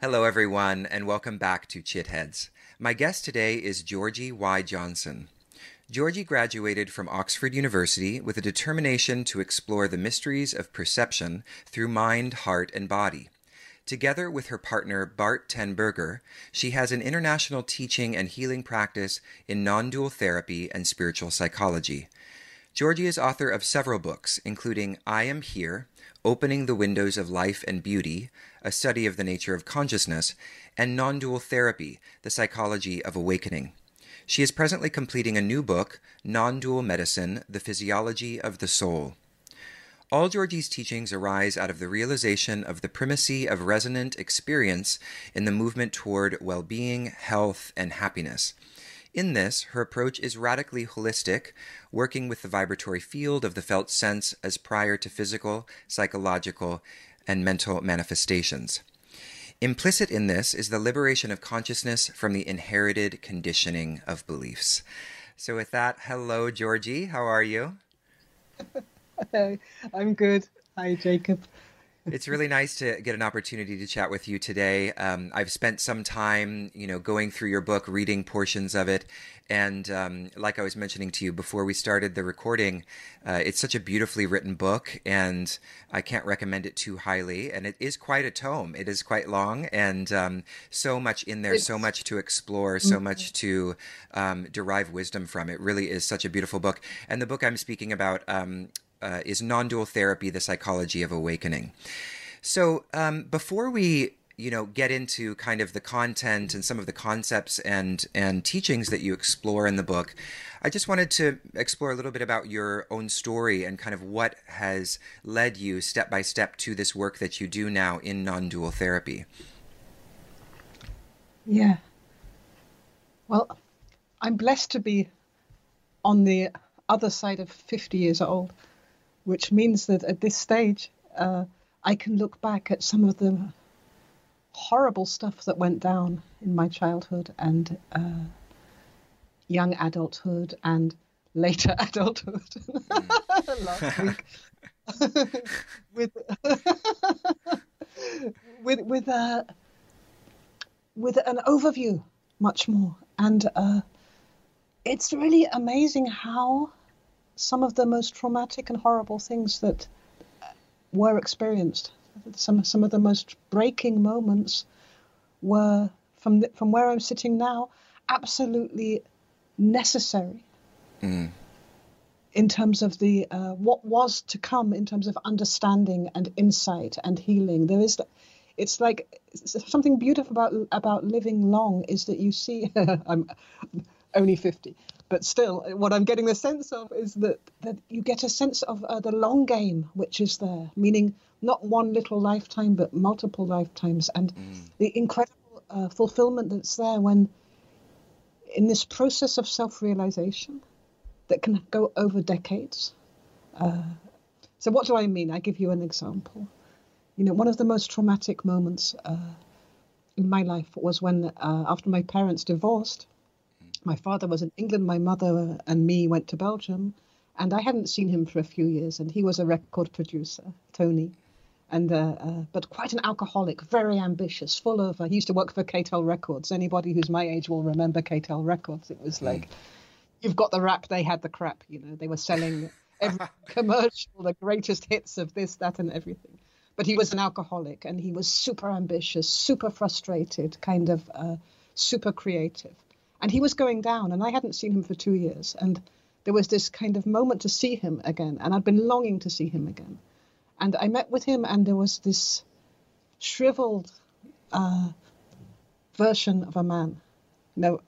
Hello, everyone, and welcome back to Chitheads. My guest today is Georgi Y. Johnson. Georgi graduated from Oxford University with a determination to explore the mysteries of perception through mind, heart, and body. Together with her partner Bart ten Berge, she has an international teaching and healing practice in non dual therapy and spiritual psychology. Georgi is author of several books, including I Am Here, Opening the Windows of Life and Beauty, a study of the nature of consciousness, and Non Dual Therapy, the psychology of awakening. She is presently completing a new book, Non Dual Medicine The Physiology of the Soul. All Georgi's teachings arise out of the realization of the primacy of resonant experience in the movement toward well being, health, and happiness. In this, her approach is radically holistic, working with the vibratory field of the felt sense as prior to physical, psychological, and mental manifestations. Implicit in this is the liberation of consciousness from the inherited conditioning of beliefs. So, with that, hello, Georgi. How are you? I'm good. Hi, Jacob it's really nice to get an opportunity to chat with you today. Um, I've spent some time, you know, going through your book, reading portions of it, and um, like I was mentioning to you before we started the recording, uh, it's such a beautifully written book, and I can't recommend it too highly. And it is quite a tome. It is quite long, and um, so much in there, so much to explore, so mm-hmm. much to um, derive wisdom from. It really is such a beautiful book. And the book I'm speaking about um, uh, is non-dual therapy: the psychology of awakening. So um, before we you know get into kind of the content and some of the concepts and and teachings that you explore in the book i just wanted to explore a little bit about your own story and kind of what has led you step by step to this work that you do now in non-dual therapy. Yeah. Well i'm blessed to be on the other side of 50 years old which means that at this stage, uh, I can look back at some of the horrible stuff that went down in my childhood and uh, young adulthood and later adulthood. Last week. With with with uh, with an overview much more. And uh, it's really amazing how some of the most traumatic and horrible things that were experienced. Some some of the most breaking moments were from the, from where I'm sitting now, absolutely necessary. Mm. In terms of the uh, what was to come, in terms of understanding and insight and healing, there is, it's like something beautiful about about living long is that you see. I'm only fifty, but still, what I'm getting the sense of is that, that you get a sense of uh, the long game which is there, meaning not one little lifetime, but multiple lifetimes, and mm. the incredible uh, fulfillment that's there when, in this process of self realization that can go over decades. Uh, so, what do I mean? I give you an example. You know, one of the most traumatic moments uh, in my life was when, uh, after my parents divorced, my father was in England, my mother and me went to Belgium, and I hadn't seen him for a few years, and he was a record producer, Tony. And uh, uh, but quite an alcoholic, very ambitious, full of. Uh, he used to work for K-tel Records. Anybody who's my age will remember K-tel Records. It was like, mm. you've got the rap, they had the crap. You know, they were selling every commercial, the greatest hits of this, that, and everything. But he was an alcoholic, and he was super ambitious, super frustrated, kind of uh, super creative and he was going down, and I hadn't seen him for two years, and there was this kind of moment to see him again, and I'd been longing to see him again, and I met with him, and there was this shriveled uh, version of a man, you know,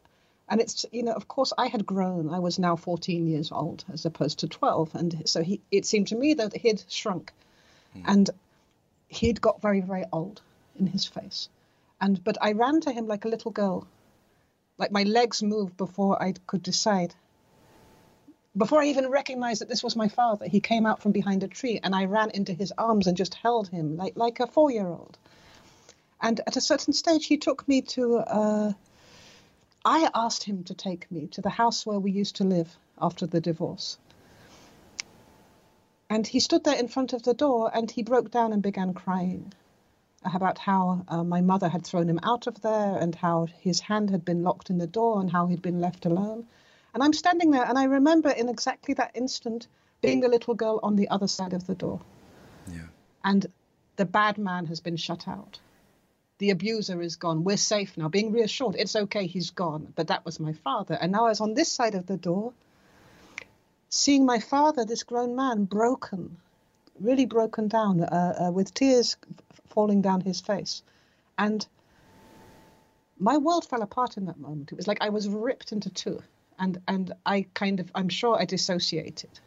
and it's you know, of course, I had grown. I was now 14 years old as opposed to 12, and so he. It seemed to me that he'd shrunk, mm. and he'd got very, very old in his face, and but I ran to him like a little girl like my legs moved before I could decide. Before I even recognized that this was my father, he came out from behind a tree and I ran into his arms and just held him like, like a four year old. And at a certain stage, he took me to. Uh, I asked him to take me to the house where we used to live after the divorce. And he stood there in front of the door and he broke down and began crying. about how uh, my mother had thrown him out of there and how his hand had been locked in the door and how he'd been left alone. And I'm standing there and I remember in exactly that instant being the little girl on the other side of the door. Yeah. And the bad man has been shut out. The abuser is gone. We're safe now, being reassured. It's okay, he's gone. But that was my father. And now I was on this side of the door, seeing my father, this grown man, broken, really broken down, uh, uh, with tears falling down his face. And my world fell apart in that moment. It was like I was ripped into two. And, and I kind of, I'm sure I dissociated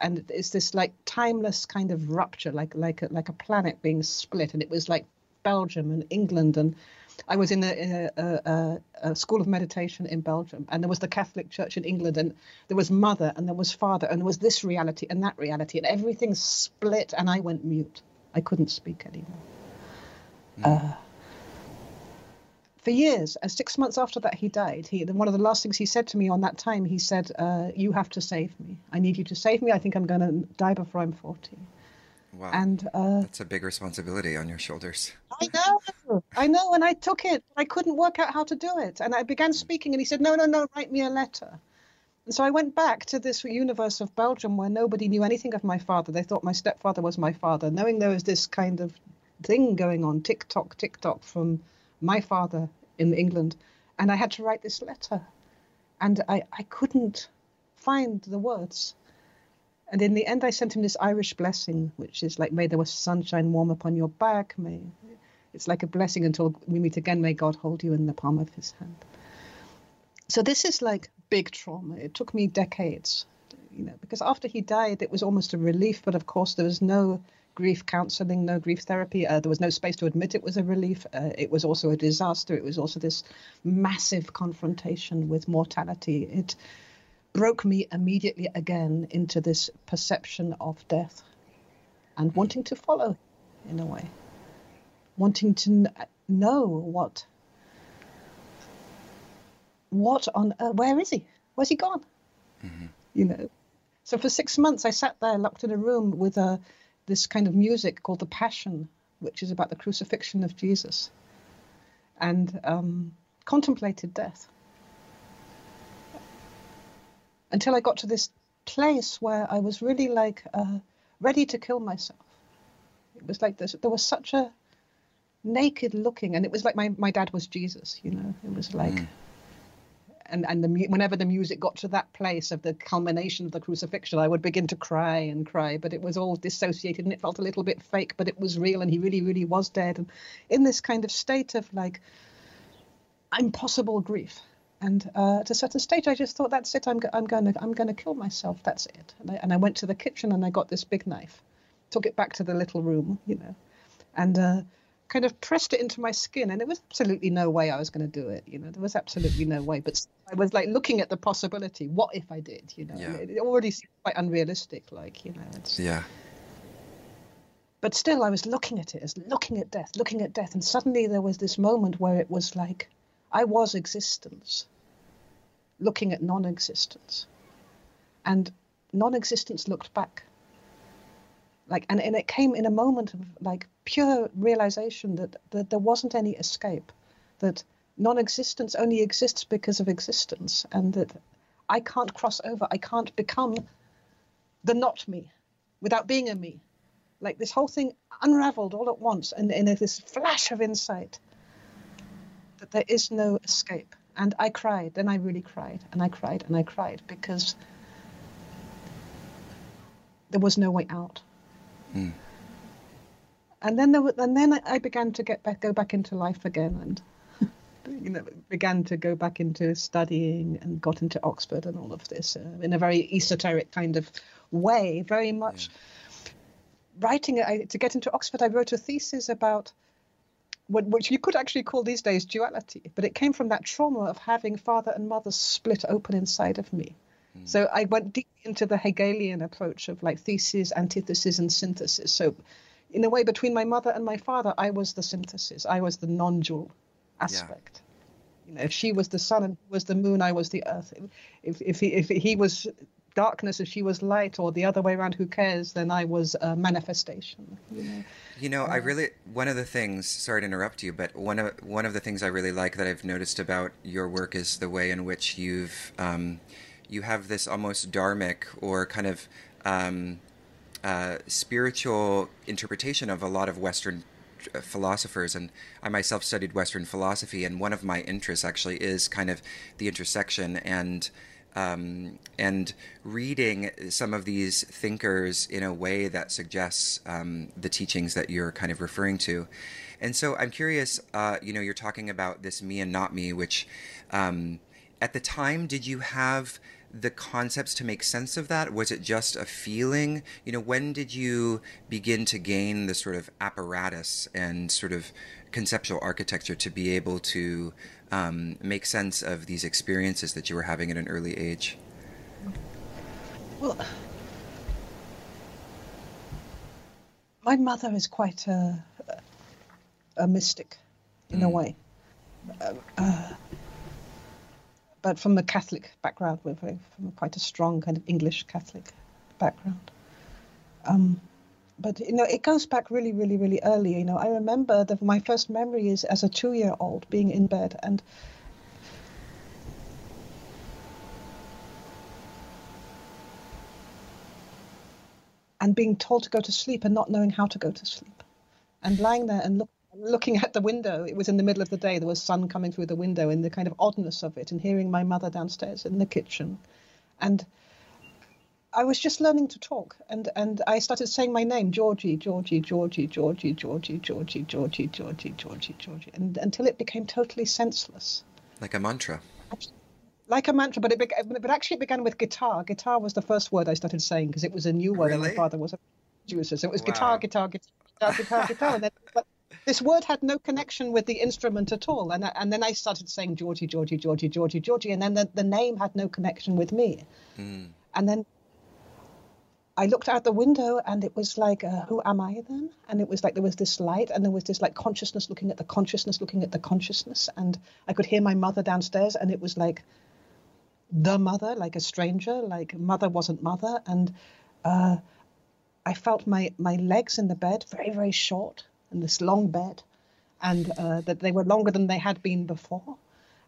and it's this like timeless kind of rupture, like like a, like a planet being split, and it was like Belgium and England, and I was in a, a, a, a, school of meditation in Belgium, and there was the Catholic Church in England, and there was mother, and there was father, and there was this reality and that reality, and everything split, and I went mute. I couldn't speak anymore. Mm. Uh, for years, uh, six months after that, he died. He, one of the last things he said to me on that time, he said, uh, "You have to save me. I need you to save me. I think I'm going to die before I'm 40." Wow. And uh, that's a big responsibility on your shoulders. I know, I know, and I took it. I couldn't work out how to do it, and I began speaking, and he said, "No, no, no, write me a letter." And so I went back to this universe of Belgium where nobody knew anything of my father. They thought my stepfather was my father, knowing there was this kind of thing going on, tick tock, tick tock, from my father in England, and I had to write this letter, and I, I couldn't find the words. And in the end, I sent him this Irish blessing, which is like, may there was sunshine warm upon your back. May it's like a blessing until we meet again. May God hold you in the palm of His hand. So this is like big trauma. It took me decades, you know, because after he died, it was almost a relief. But of course, there was no grief counseling, no grief therapy. Uh, there was no space to admit it was a relief. Uh, it was also a disaster. It was also this massive confrontation with mortality. It broke me immediately again into this perception of death and wanting to follow in a way, wanting to know what. What on uh, where is he? Where's he gone? Mm-hmm. You know, so for six months I sat there locked in a room with a this kind of music called the Passion, which is about the crucifixion of Jesus, and um, contemplated death until I got to this place where I was really like uh, ready to kill myself. It was like this, there was such a naked looking, and it was like my, my dad was Jesus, you know. It was like. Mm and and the whenever the music got to that place of the culmination of the crucifixion, I would begin to cry and cry. But it was all dissociated and it felt a little bit fake, but it was real, and he really, really was dead. And in this kind of state of like impossible grief. And uh, at a certain stage, I just thought, "That's it. I'm, I'm going to I'm going to kill myself. That's it." And I, and I went to the kitchen and I got this big knife, took it back to the little room, you know, and uh, kind of pressed it into my skin and there was absolutely no way I was going to do it you know? There was absolutely no way but I was like looking at the possibility. What if I did you know? Yeah. it already seemed quite unrealistic like you know it's yeah. But still I was looking at it as looking at death looking at death and suddenly there was this moment where it was like I was existence looking at non-existence. And non-existence looked back. Like and, and it came in a moment of like pure realization that, that there wasn't any escape that non-existence only exists because of existence and that i can't cross over i can't become the not me without being a me. Like this whole thing unraveled all at once and in this flash of insight that there is no escape. And i cried then i really cried and i cried and i cried because there was no way out. Mm. And then there, were, and then I began to get back, go back into life again, and you know, began to go back into studying and got into Oxford and all of this uh, in a very esoteric kind of way, very much. Yeah. Writing I, to get into Oxford, I wrote a thesis about what, which you could actually call these days duality, but it came from that trauma of having father and mother split open inside of me. Mm. So I went deep into the Hegelian approach of like thesis, antithesis, and synthesis. So, in a way, between my mother and my father, I was the synthesis. I was the non-dual aspect. Yeah. You know, if she was the sun and was the moon, I was the earth. If if he, if he was darkness, if she was light, or the other way around, who cares? Then I was a manifestation. You know? You know, I really one of the things. Sorry to interrupt you, but one of one of the things I really like that I've noticed about your work is the way in which you've um, you have this almost dharmic or kind of um, uh, spiritual interpretation of a lot of Western uh, philosophers and I myself studied Western philosophy and one of my interests actually is kind of the intersection and um, and reading some of these thinkers in a way that suggests um, the teachings that you're kind of referring to. And so I'm curious, uh, you know, you're talking about this me and not me, which um, at the time, did you have the concepts to make sense of that? Was it just a feeling? You know, when did you begin to gain the sort of apparatus and sort of conceptual architecture to be able to um, make sense of these experiences that you were having at an early age? Well, my mother is quite a, a mystic in mm. a way. Uh, uh, but from a Catholic background, we're very, from quite a strong kind of English Catholic background. Um, but you know, it goes back really, really, really early. You know, I remember that my first memory is as a two-year-old being in bed and and being told to go to sleep and not knowing how to go to sleep, and lying there and look, looking at the window. It was in the middle of the day. There was sun coming through the window, and the kind of oddness of it, and hearing my mother downstairs in the kitchen, and I was just learning to talk, and and I started saying my name, Georgi, Georgi, Georgi, Georgi, Georgi, Georgi, Georgi, Georgi, Georgi, Georgi, and until it became totally senseless. Like a mantra. Like a mantra, but it but actually it began with guitar. Guitar was the first word I started saying because it was a new word, really? and my father was a producer, so it was wow. guitar, guitar, guitar, guitar, guitar, and then. But, this word had no connection with the instrument at all. And, and then I started saying Georgi, Georgi, Georgi, Georgi, Georgi, and then the, the name had no connection with me. Mm. And then I looked out the window and it was like, uh, who am I then? And it was like there was this light and there was this like consciousness looking at the consciousness, looking at the consciousness. And I could hear my mother downstairs and it was like the mother, like a stranger, like mother wasn't mother. And uh, I felt my, my legs in the bed very, very short in this long bed and uh, that they were longer than they had been before.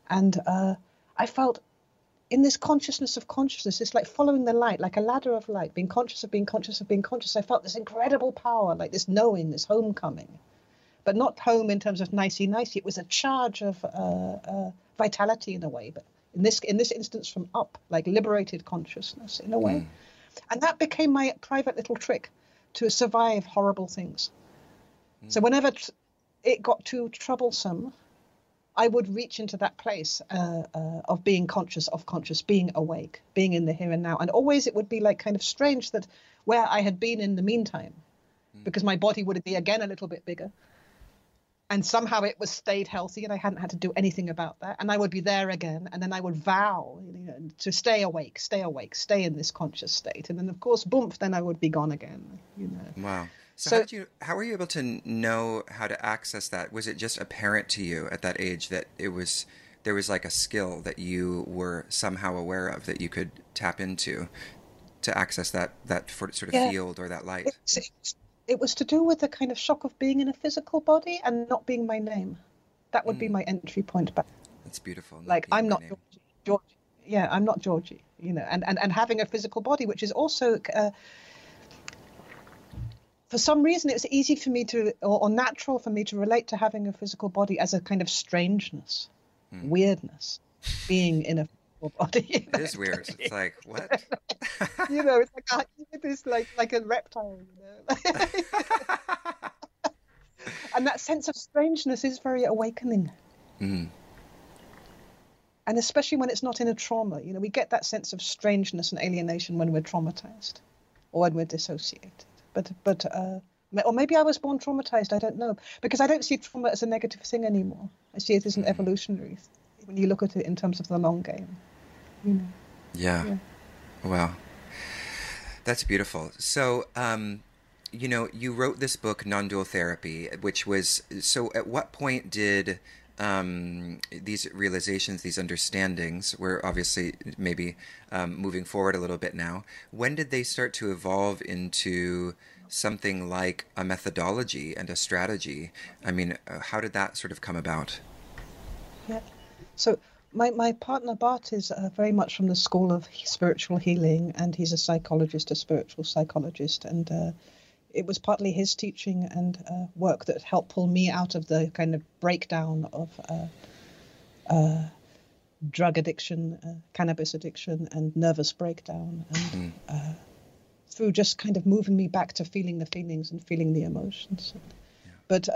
And uh, I felt in this consciousness of consciousness, it's like following the light, like a ladder of light, being conscious of being conscious of being conscious. I felt this incredible power, like this knowing, this homecoming. But not home in terms of nicey nicey. It was a charge of uh, uh, vitality in a way, but in this in this instance from up, like liberated consciousness in a way. Mm. And that became my private little trick to survive horrible things. Mm. So whenever it got too troublesome, I would reach into that place uh, uh, of being conscious of conscious, being awake, being in the here and now. And always it would be like kind of strange that where I had been in the meantime, mm. because my body would be again a little bit bigger. And somehow it was stayed healthy, and I hadn't had to do anything about that. And I would be there again, and then I would vow you know, to stay awake, stay awake, stay in this conscious state. And then, of course, boom, then I would be gone again. You know. Wow. So, so how, did you, how were you able to know how to access that? Was it just apparent to you at that age that it was there was like a skill that you were somehow aware of that you could tap into to access that that sort of yeah. field or that light? It, it was to do with the kind of shock of being in a physical body and not being my name. That would mm. be my entry point back. That's beautiful. Like I'm not Georgi, Georgi. Yeah, I'm not Georgi. You know, and and and having a physical body, which is also. Uh, for some reason, it's easy for me to, or, or, natural for me to relate to having a physical body as a kind of strangeness, hmm. weirdness, being in a physical body. You know? It is weird. It's like what? you know, it's like this, like like a reptile. You know, and that sense of strangeness is very awakening. Mm. And especially when it's not in a trauma, you know, we get that sense of strangeness and alienation when we're traumatized or when we're dissociated but but uh, or maybe I was born traumatized. I don't know because I don't see trauma as a negative thing anymore. I see it as an mm. evolutionary thing, when you look at it in terms of the long game. You know. Yeah. yeah. Wow. That's beautiful. So, um, you know, you wrote this book, Non-Dual Therapy, which was so. At what point did um, these realizations, these understandings, we're obviously maybe um, moving forward a little bit now. When did they start to evolve into something like a methodology and a strategy. I mean, uh, how did that sort of come about? Yeah. So my, my partner Bart is uh, very much from the school of spiritual healing, and he's a psychologist, a spiritual psychologist, and uh, it was partly his teaching and uh, work that helped pull me out of the kind of breakdown of uh, uh, drug addiction, uh, cannabis addiction, and nervous breakdown, and mm. through just kind of moving me back to feeling the feelings and feeling the emotions. Yeah. But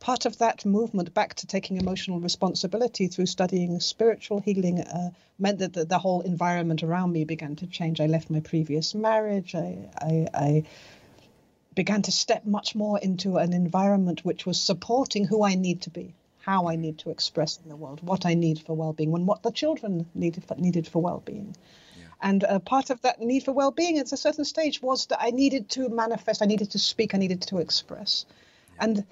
part of that movement back to taking emotional responsibility through studying spiritual healing uh, meant that the, the, whole environment around me began to change. I left my previous marriage. I, I, I, began to step much more into an environment which was supporting who I need to be, how I need to express in the world, what I need for well-being, and what the children needed for, needed for well-being. Yeah. And uh, part of that need for well-being at a certain stage was that I needed to manifest, I needed to speak, I needed to express. Yeah. And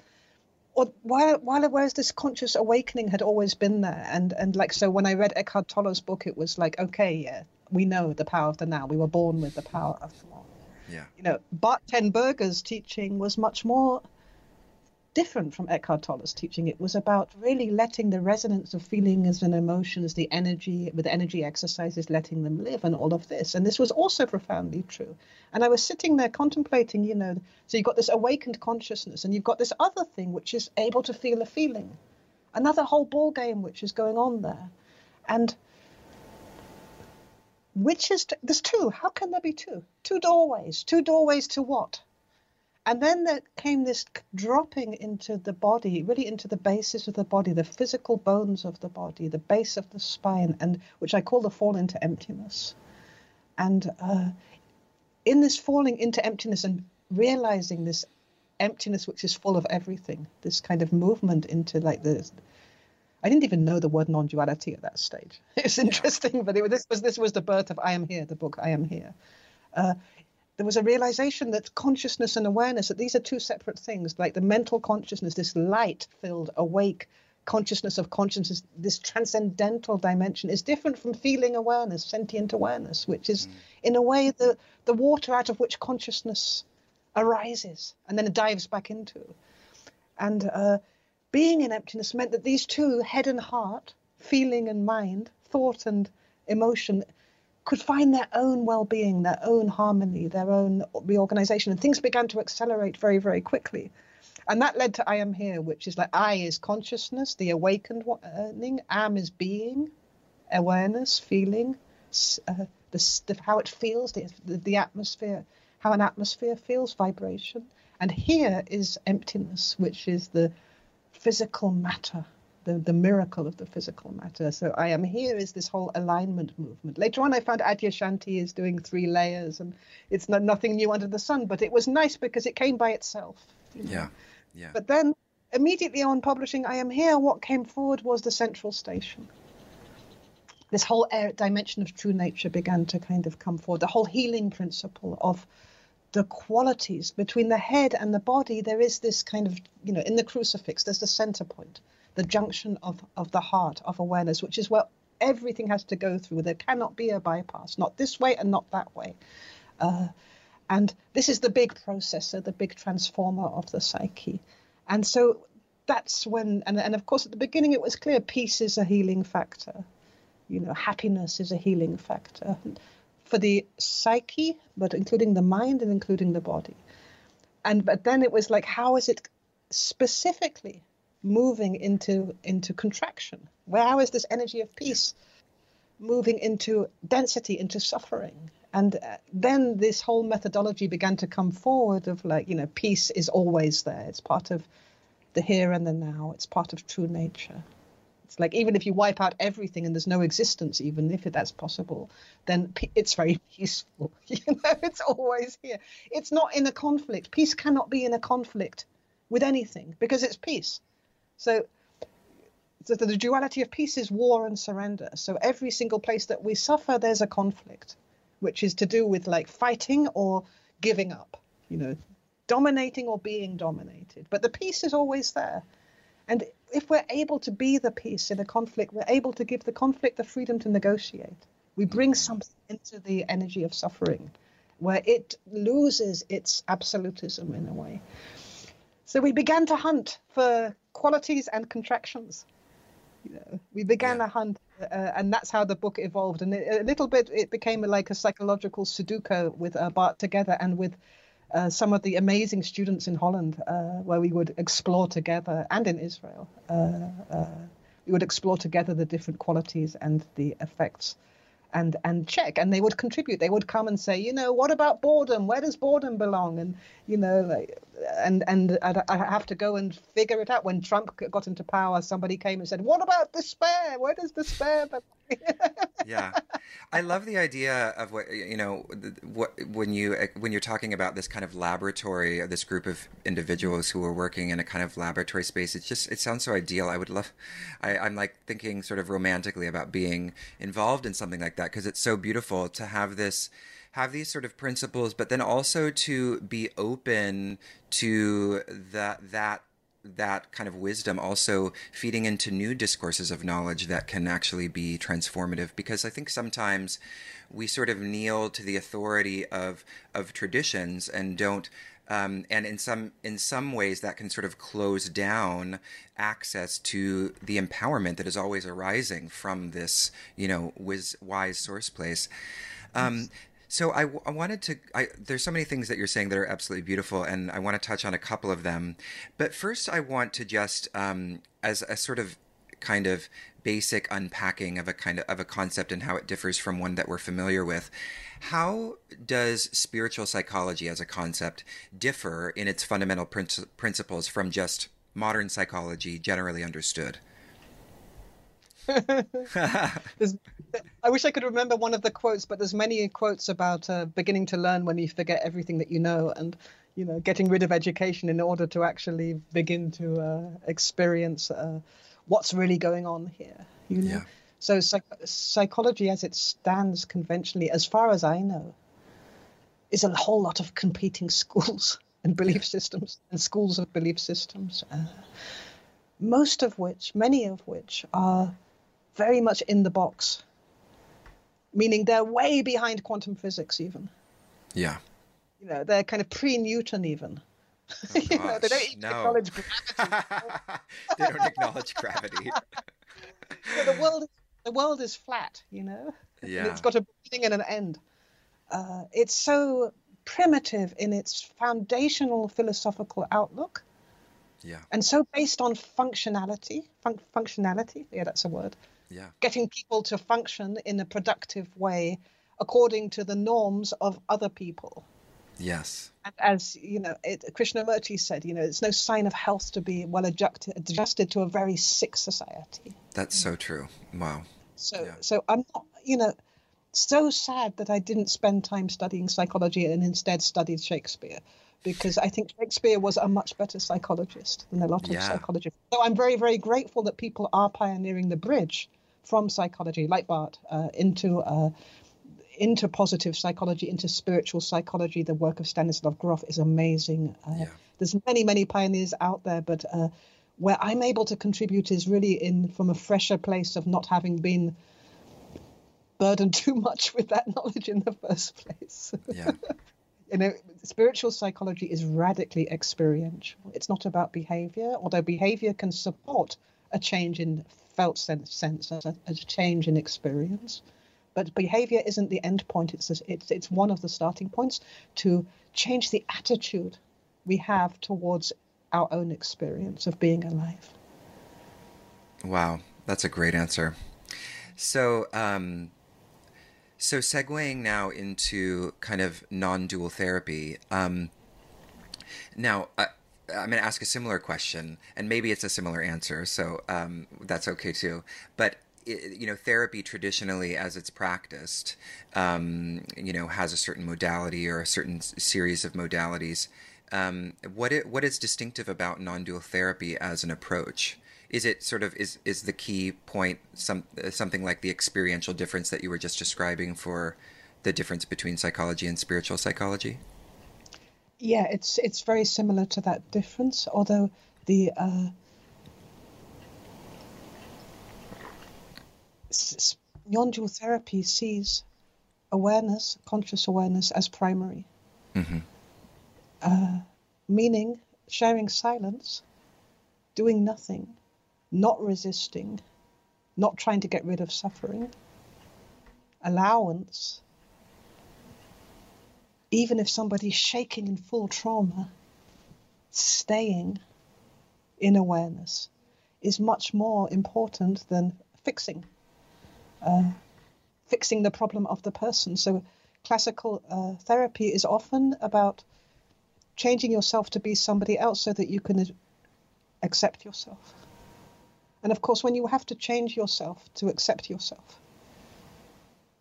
or while while whereas this conscious awakening had always been there and and like so when i read eckhart tolle's book it was like okay yeah we know the power of the now we were born with the power of the now yeah you know bart ten berge's teaching was much more different from Eckhart Tolle's teaching. It was about really letting the resonance of feelings and emotions, the energy, with energy exercises, letting them live, and all of this. And this was also profoundly true. And I was sitting there contemplating, you know, so you've got this awakened consciousness, and you've got this other thing which is able to feel a feeling, another whole ball game which is going on there, and which is there's two. How can there be two? Two doorways. Two doorways to what? And then there came this dropping into the body, really into the basis of the body, the physical bones of the body, the base of the spine, and which I call the fall into emptiness. And uh, in this falling into emptiness and realizing this emptiness, which is full of everything, this kind of movement into like the I didn't even know the word non-duality at that stage. It's interesting, but it, this was this was the birth of I Am Here, the book I Am Here. Uh, there was a realization that consciousness and awareness that these are two separate things like the mental consciousness this light filled awake consciousness of consciousness this transcendental dimension is different from feeling awareness sentient awareness which is mm. in a way the the water out of which consciousness arises and then it dives back into and uh, being in emptiness meant that these two head and heart feeling and mind thought and emotion could find their own well-being, their own harmony, their own reorganization, and things began to accelerate very, very quickly. And that led to I am here, which is like I is consciousness, the awakening. Am is being, awareness, feeling, uh, the, the, how it feels, the, the atmosphere, how an atmosphere feels, vibration. And here is emptiness, which is the physical matter the, the miracle of the physical matter. So I am here is this whole alignment movement. Later on, I found Adyashanti is doing three layers, and it's not, nothing new under the sun. But it was nice because it came by itself. You know? Yeah, yeah. But then immediately on publishing I Am Here, what came forward was the central station. This whole dimension of true nature began to kind of come forward. The whole healing principle of the qualities between the head and the body. There is this kind of, you know, in the crucifix, there's the center point the junction of, of the heart, of awareness, which is where everything has to go through. There cannot be a bypass, not this way and not that way. Uh, and this is the big processor, the big transformer of the psyche. And so that's when, and, and of course, at the beginning it was clear peace is a healing factor. You know, happiness is a healing factor for the psyche, but including the mind and including the body. And but then it was like, how is it specifically moving into into contraction? Where is this energy of peace moving into density, into suffering? And uh, then this whole methodology began to come forward of like, you know, peace is always there. It's part of the here and the now. It's part of true nature. Like even if you wipe out everything and there's no existence, even if that's possible, then it's very peaceful. You know, it's always here. It's not in a conflict. Peace cannot be in a conflict with anything because it's peace. So, so the duality of peace is war and surrender. So every single place that we suffer, there's a conflict, which is to do with like fighting or giving up, you know, dominating or being dominated. But the peace is always there. And if we're able to be the peace in a conflict, we're able to give the conflict the freedom to negotiate. We bring something into the energy of suffering where it loses its absolutism in a way. So we began to hunt for qualities and contractions. You know, we began Yeah. a hunt, uh, and that's how the book evolved. And it, a little bit, it became like a psychological Sudoku with uh, Bart together and with uh, some of the amazing students in Holland, uh, where we would explore together, and in Israel, uh, uh, we would explore together the different qualities and the effects. And, and check and they would contribute. They would come and say you know what about boredom? Where does boredom belong? And you know like, and and I'd, I have to go and figure it out. When Trump got into power somebody came and said what about despair where does despair belong? Yeah. I love the idea of what you know what when you eh, when you're talking about this kind of laboratory or this group of individuals who are working in a kind of laboratory space it's just it sounds so ideal. I would love I, i'm like thinking sort of romantically about being involved in something like that because it's so beautiful to have this have these sort of principles but then also to be open to that that that kind of wisdom also feeding into new discourses of knowledge that can actually be transformative. Because i think sometimes we sort of kneel to the authority of of traditions and don't um, and in some in some ways that can sort of close down access to the empowerment that is always arising from this you know wis- wise source place um, so I, I wanted to. I, there's so many things that you're saying that are absolutely beautiful, and I want to touch on a couple of them. But first, I want to just, um, as a sort of kind of basic unpacking of a kind of, of a concept and how it differs from one that we're familiar with. How does spiritual psychology as a concept differ in its fundamental princi- principles from just modern psychology generally understood? I wish I could remember one of the quotes, but there's many quotes about uh, beginning to learn when you forget everything that you know, and you know, getting rid of education in order to actually begin to uh, experience uh, what's really going on here. You know, Yeah. so psych- psychology, as it stands conventionally, as far as I know, is a whole lot of competing schools and belief systems and schools of belief systems. Uh, most of which, many of which, are very much in the box, meaning they're way behind quantum physics, even. Yeah. You know, they're kind of pre Newton, even. you know, they don't even no. acknowledge gravity. they don't acknowledge gravity. So the world, the world is flat, you know. And it's got a beginning and an end. Uh, it's so primitive in its foundational philosophical outlook, Yeah. and so based on functionality. Fun- functionality, yeah, that's a word. Yeah. getting people to function in a productive way according to the norms of other people. Yes. And as you know, it, Krishnamurti said, you know, it's no sign of health to be well adjusted, adjusted to a very sick society. That's so true. Wow. So, Yeah. so I'm not, you know, so sad that I didn't spend time studying psychology and instead studied Shakespeare, because I think Shakespeare was a much better psychologist than a lot of Yeah. psychologists. So I'm very, very grateful that people are pioneering the bridge from psychology, like Bart, uh, into uh, into positive psychology, into spiritual psychology. The work of Stanislav Grof is amazing. Uh, Yeah. There's many, many pioneers out there, but uh, where I'm able to contribute is really in from a fresher place of not having been burdened too much with that knowledge in the first place. Yeah. you know, spiritual psychology is radically experiential. It's not about behavior, although behavior can support a change in felt sense, sense as a, as a change in experience. But behavior isn't the end point. It's, it's it's one of the starting points to change the attitude we have towards our own experience of being alive. Wow, that's a great answer. So, um, so segueing now into kind of non-dual therapy. Um, now, I, I'm going to ask a similar question, and maybe it's a similar answer, so um, that's okay too. But you know, therapy traditionally, as it's practiced, um, you know, has a certain modality or a certain series of modalities. Um, what it, what is distinctive about non-dual therapy as an approach? Is it sort of is is the key point some uh, something like the experiential difference that you were just describing for the difference between psychology and spiritual psychology? Yeah, it's it's very similar to that difference, although the uh, s- s- non-dual therapy sees awareness, conscious awareness, as primary. Mm-hmm. Uh, meaning sharing silence, doing nothing, not resisting, not trying to get rid of suffering, allowance, even if somebody's shaking in full trauma, staying in awareness is much more important than fixing. Uh, fixing the problem of the person. So, classical uh, therapy is often about changing yourself to be somebody else so that you can accept yourself. And of course, when you have to change yourself to accept yourself,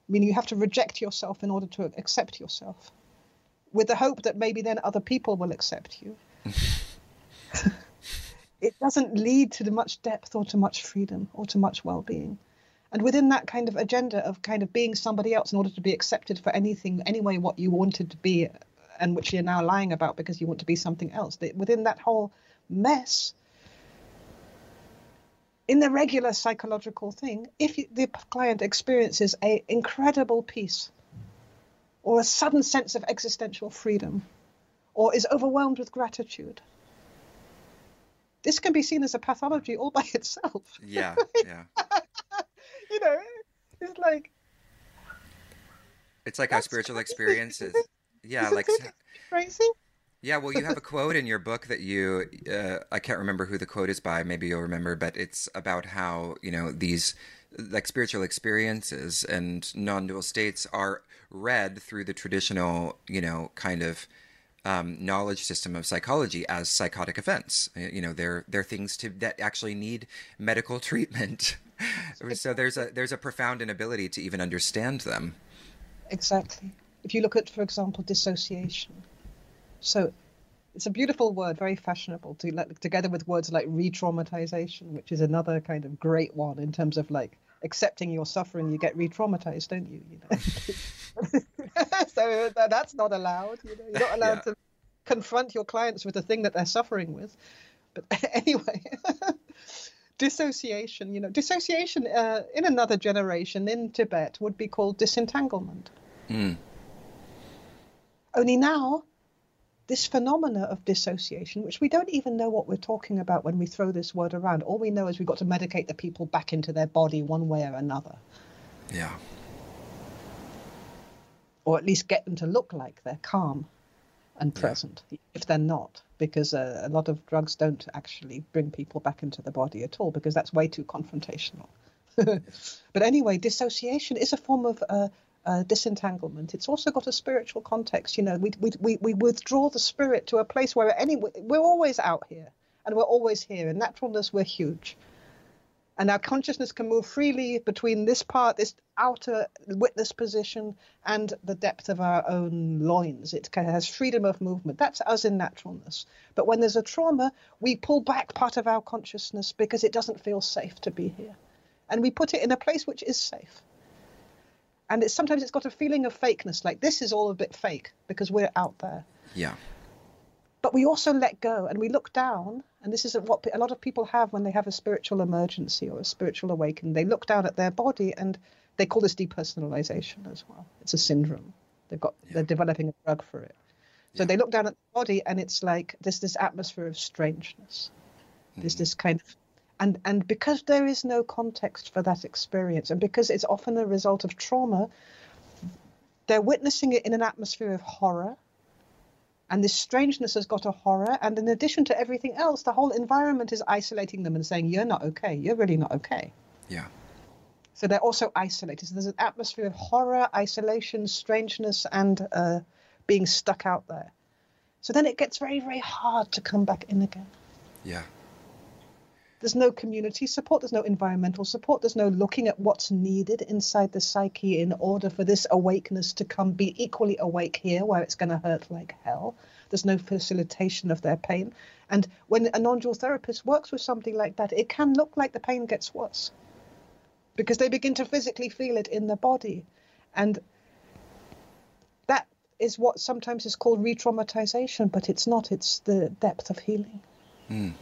I mean, you have to reject yourself in order to accept yourself, with the hope that maybe then other people will accept you. it doesn't lead to much depth or to much freedom or to much well being. And within that kind of agenda of kind of being somebody else in order to be accepted for anything, anyway, what you wanted to be, and which you're now lying about because you want to be something else, within that whole mess, in the regular psychological thing, if you, the client experiences a incredible peace or a sudden sense of existential freedom or is overwhelmed with gratitude, this can be seen as a pathology all by itself. Yeah, yeah. It's like it's like how spiritual experiences. Yeah, like crazy. Yeah, well, you have a quote in your book that you, uh, I can't remember who the quote is by, maybe you'll remember, but it's about how, you know, these like spiritual experiences and non dual states are read through the traditional, you know, kind of um, knowledge system of psychology as psychotic events. You know, they're, they're things to, that actually need medical treatment. so there's a, there's a profound inability to even understand them. Exactly. If you look at, for example, dissociation so it's a beautiful word, very fashionable, to like, together with words like re-traumatization, which is another kind of great one in terms of like accepting your suffering. You get re-traumatized, don't you? you know? so that's not allowed. You know, you're not allowed yeah. to confront your clients with the thing that they're suffering with. But anyway. Dissociation you know dissociation uh, in another generation in tibet would be called disentanglement mm. only now this phenomena of dissociation, which we don't even know what we're talking about when we throw this word around. All we know is we've got to medicate the people back into their body one way or another. Yeah. Or at least get them to look like they're calm and present, yeah. if they're not, because uh, a lot of drugs don't actually bring people back into the body at all, because that's way too confrontational. but anyway, dissociation is a form of uh, uh, disentanglement. It's also got a spiritual context. You know, we, we, we, we withdraw the spirit to a place where any, we're always out here and we're always here. In naturalness, we're huge. And our consciousness can move freely between this part, this outer witness position, and the depth of our own loins. It has freedom of movement. That's us in naturalness. But when there's a trauma, we pull back part of our consciousness because it doesn't feel safe to be here. And we put it in a place which is safe and it's sometimes it's got a feeling of fakeness like this is all a bit fake because we're out there yeah but we also let go and we look down and this is what a lot of people have when they have a spiritual emergency or a spiritual awakening they look down at their body and they call this depersonalization as well it's a syndrome they've got yeah. they're developing a drug for it so yeah. they look down at the body and it's like there's this atmosphere of strangeness mm-hmm. there's this kind of and and because there is no context for that experience and because it's often a result of trauma they're witnessing it in an atmosphere of horror and this strangeness has got a horror. And in addition to everything else the whole environment is isolating them and saying you're not okay. You're really not okay. Yeah. So they're also isolated. So there's an atmosphere of horror isolation strangeness and uh, being stuck out there. So then it gets very very hard to come back in again. Yeah there's no community support, there's no environmental support, there's no looking at what's needed inside the psyche in order for this awakeness to come be equally awake here where it's going to hurt like hell. There's no facilitation of their pain. And when a non dual therapist works with something like that, it can look like the pain gets worse because they begin to physically feel it in the body. And that is what sometimes is called re traumatization, but it's not, it's the depth of healing. Mm.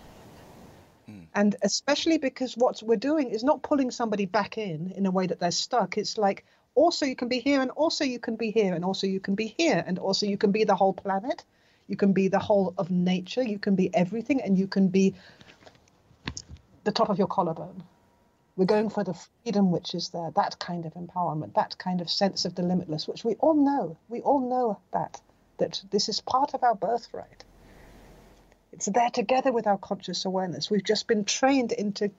And especially because what we're doing is not pulling somebody back in in a way that they're stuck. It's like also you can be here, and also you can be here, and also you can be here, and also you can be the whole planet. You can be the whole of nature. You can be everything, and you can be the top of your collarbone. We're going for the freedom which is there, that kind of empowerment, that kind of sense of the limitless, which we all know. We all know that, that this is part of our birthright. It's there together with our conscious awareness. We've just been trained into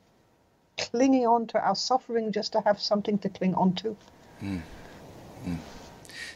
clinging on to our suffering just to have something to cling on to. Mm. Mm.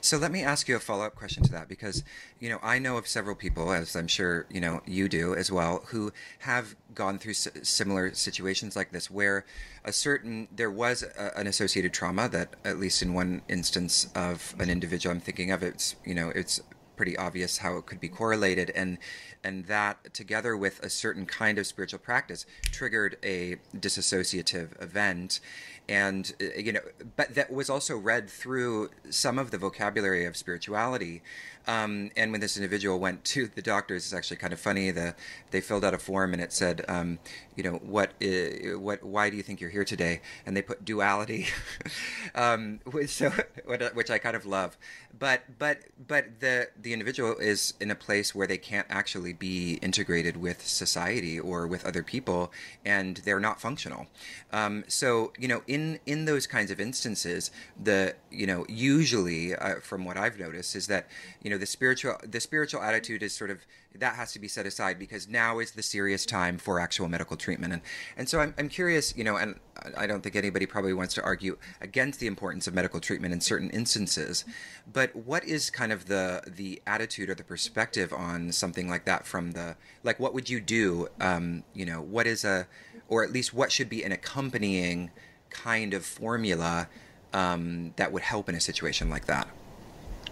So let me ask you a follow up question to that because, you know, I know of several people, as I'm sure, you know, you do as well, who have gone through s- similar situations like this where a certain, there was a, an associated trauma that, at least in one instance of an individual I'm thinking of, it's, you know, it's pretty obvious how it could be correlated and and that together with a certain kind of spiritual practice triggered a disassociative event and uh, you know but that was also read through some of the vocabulary of spirituality. Um, and when this individual went to the doctors it's actually kind of funny the they filled out a form and it said um, you know what uh, what why do you think you're here today? And they put duality um, so which I kind of love. But but but the the individual is in a place where they can't actually be integrated with society or with other people and they're not functional. Um, so you know in in those kinds of instances the you know usually uh, from what I've noticed is that you know the spiritual the spiritual attitude is sort of that has to be set aside because now is the serious time for actual medical treatment. And and so I'm, I'm curious you know and I don't think anybody probably wants to argue against the importance of medical treatment in certain instances but what is kind of the the attitude or the perspective on something like that from the like what would you do um, you know what is a or at least what should be an accompanying kind of formula um, that would help in a situation like that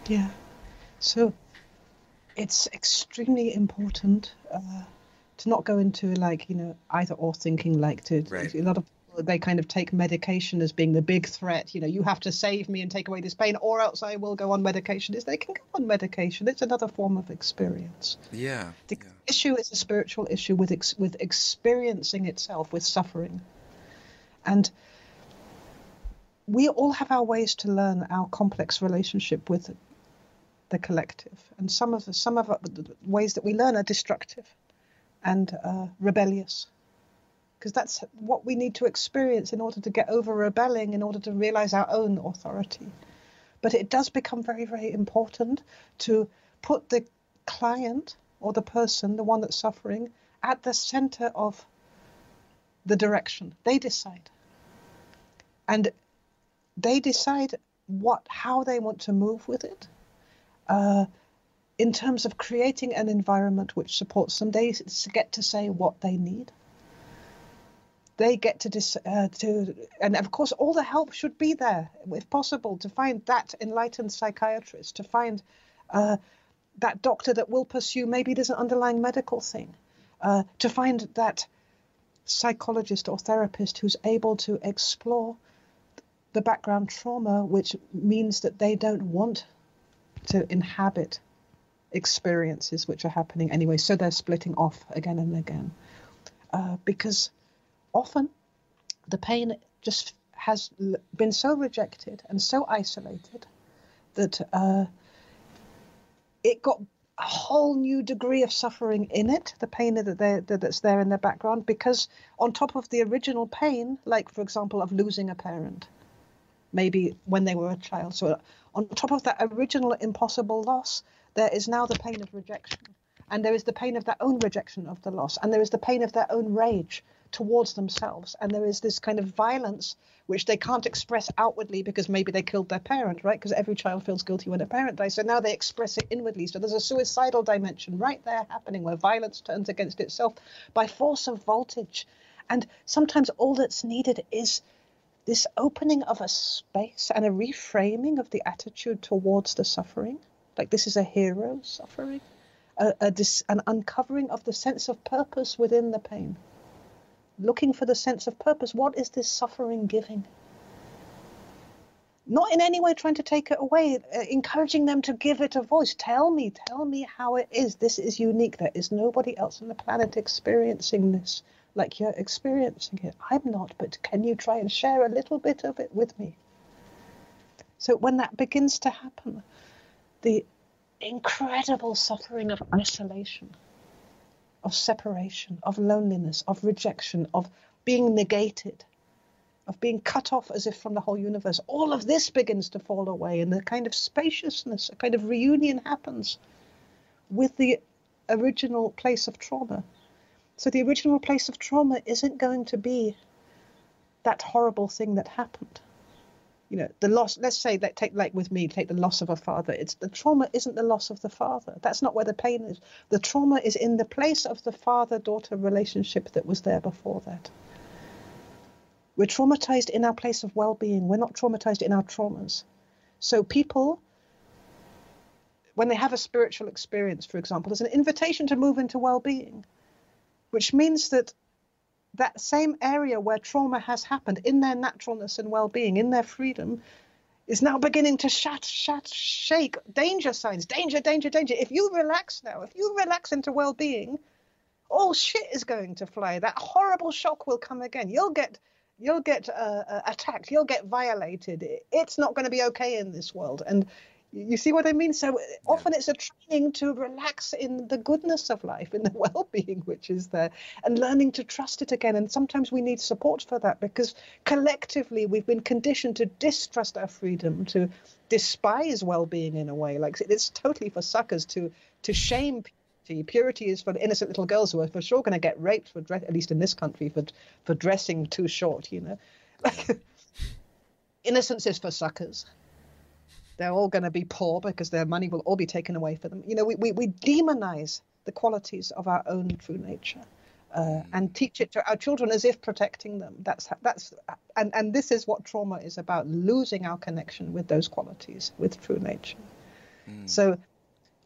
yeah so it's extremely important uh, to not go into like you know either or thinking like to right. a lot of they kind of take medication as being the big threat. You know, you have to save me and take away this pain, or else I will go on medication. Is they can go on medication. It's another form of experience. Yeah. The yeah. issue is a spiritual issue with ex- with experiencing itself, with suffering, and we all have our ways to learn our complex relationship with the collective. And some of the, some of the ways that we learn are destructive and uh, rebellious, because that's what we need to experience in order to get over rebelling, in order to realize our own authority. But it does become very, very important to put the client or the person, the one that's suffering, at the center of the direction. They decide. And they decide what how they want to move with it uh, in terms of creating an environment which supports them, they get to say what they need. They get to, dis- uh, to, and of course, all the help should be there, if possible, to find that enlightened psychiatrist, to find uh, that doctor that will pursue maybe there's an underlying medical thing, uh, to find that psychologist or therapist who's able to explore the background trauma, which means that they don't want to inhabit experiences which are happening anyway. So they're splitting off again and again. Uh, because often the pain just has been so rejected and so isolated that uh, it got a whole new degree of suffering in it, the pain that that's there in their background, because on top of the original pain, like for example, of losing a parent, maybe when they were a child. So on top of that original impossible loss, there is now the pain of rejection. And there is the pain of their own rejection of the loss. And there is the pain of their own rage towards themselves. And there is this kind of violence which they can't express outwardly because maybe they killed their parent, right? Because every child feels guilty when a parent dies. So now they express it inwardly. So there's a suicidal dimension right there happening where violence turns against itself by force of voltage. And sometimes all that's needed is this opening of a space and a reframing of the attitude towards the suffering, like this is a hero suffering, a, a dis, an uncovering of the sense of purpose within the pain. Looking for the sense of purpose. What is this suffering giving? Not in any way trying to take it away, uh, encouraging them to give it a voice. Tell me, tell me how it is. This is unique. There is nobody else on the planet experiencing this like you're experiencing it. I'm not, but can you try and share a little bit of it with me? So when that begins to happen, the incredible suffering of isolation, of separation, of loneliness, of rejection, of being negated, of being cut off as if from the whole universe, all of this begins to fall away, and the kind of spaciousness, a kind of reunion happens with the original place of trauma. So the original place of trauma isn't going to be that horrible thing that happened. You know the loss let's say that take like with me take the loss of a father. It's the trauma isn't the loss of the father. That's not where the pain is. The trauma is in the place of the father daughter relationship that was there before that. We're traumatized in our place of well-being. We're not traumatized in our traumas. So people when they have a spiritual experience for example there's an invitation to move into well-being which means that that same area where trauma has happened in their naturalness and well-being in their freedom is now beginning to shat shat shake. Danger signs danger danger danger. If you relax now if you relax into well-being all shit is going to fly. That horrible shock will come again. You'll get you'll get uh, uh attacked. You'll get violated. It's not going to be okay in this world. And you see what I mean? So uh, often it's a training to relax in the goodness of life, in the well being which is there, and learning to trust it again. And sometimes we need support for that because collectively we've been conditioned to distrust our freedom, to despise well being in a way. Like it's totally for suckers to, to shame purity. Purity is for innocent little girls who are for sure going to get raped, for dress, at least in this country, for, for dressing too short, you know? Like, innocence is for suckers they're all going to be poor because their money will all be taken away for them. You know, we, we, we demonize the qualities of our own true nature. Uh, mm. and teach it to our children as if protecting them. That's that's and and this is what trauma is about: losing our connection with those qualities, with true nature. Mm. So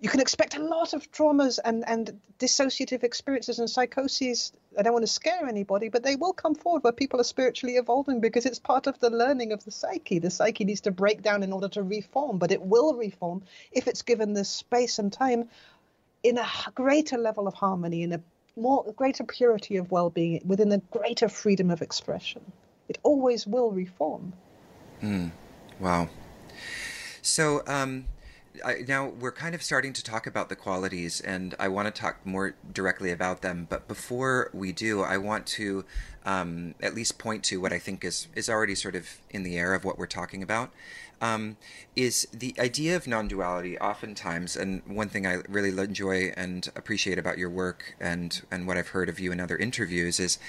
you can expect a lot of traumas and, and dissociative experiences and psychoses. I don't want to scare anybody, but they will come forward where people are spiritually evolving because it's part of the learning of the psyche. The psyche needs to break down in order to reform, but it will reform if it's given the space and time in a greater level of harmony, in a more greater purity of well-being, within a greater freedom of expression. It always will reform. Mm. Wow. So, um, I, now we're kind of starting to talk about the qualities, and I want to talk more directly about them. But before we do, I want to um, at least point to what I think is is already sort of in the air of what we're talking about. Um, is the idea of non-duality oftentimes, and one thing I really enjoy and appreciate about your work and and what I've heard of you in other interviews is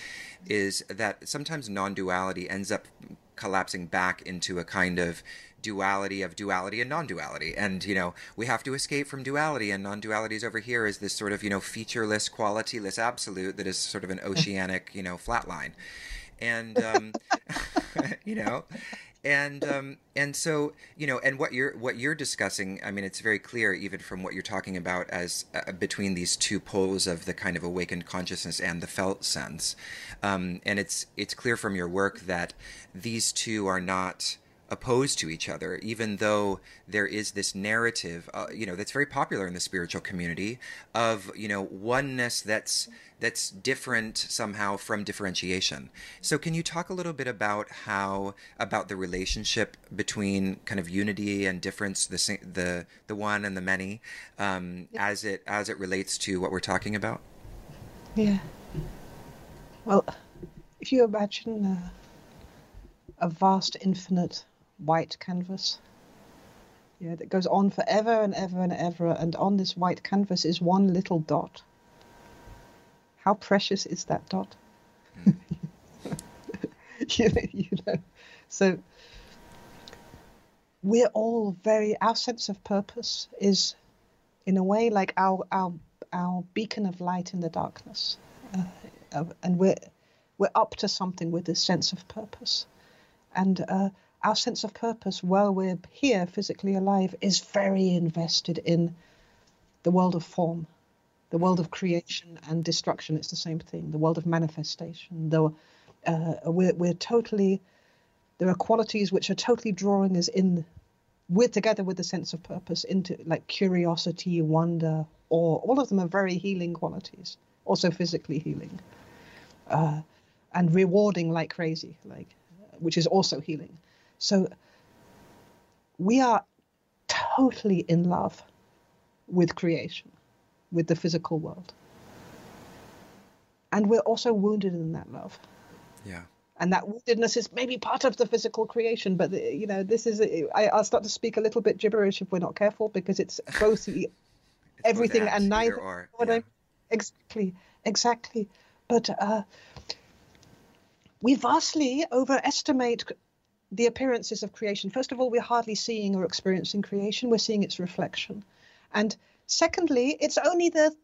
is that sometimes non-duality ends up collapsing back into a kind of duality of duality and non-duality. And you know we have to escape from duality and non-duality is over here is this sort of you know featureless qualityless absolute that is sort of an oceanic you know flat line and um, you know and um, and so you know and what you're what you're discussing i mean it's very clear even from what you're talking about as uh, between these two poles of the kind of awakened consciousness and the felt sense. Um, and it's it's clear from your work that these two are not opposed to each other, even though there is this narrative, uh, you know, that's very popular in the spiritual community of you know oneness that's that's different somehow from differentiation. So, can you talk a little bit about how about the relationship between kind of unity and difference, the the the one and the many, um, as it as it relates to what we're talking about? Yeah. Well, if you imagine. Uh, a vast, infinite white canvas. Yeah, that goes on forever and ever and ever, and on this white canvas is one little dot. How precious is that dot? you, you know, so we're all very. Our sense of purpose is, in a way, like our our our beacon of light in the darkness, uh, and we're we're up to something with this sense of purpose, and uh, our sense of purpose while we're here physically alive is very invested in the world of form, the world of creation and destruction. It's the same thing. The world of manifestation. Though we're, we're totally, there are qualities which are totally drawing us in, we're together with the sense of purpose into like curiosity, wonder, awe. All of them are very healing qualities, also physically healing, uh, and rewarding like crazy, like which is also healing. So we are totally in love with creation, with the physical world. And we're also wounded in that love. Yeah. And that woundedness is maybe part of the physical creation, but you know, this is. I, will start to speak a little bit gibberish if we're not careful, because it's both it's everything and neither. Or, yeah. Exactly, exactly. But uh, we vastly overestimate the appearances of creation. First of all, we're hardly seeing or experiencing creation, we're seeing its reflection. And secondly, it's only the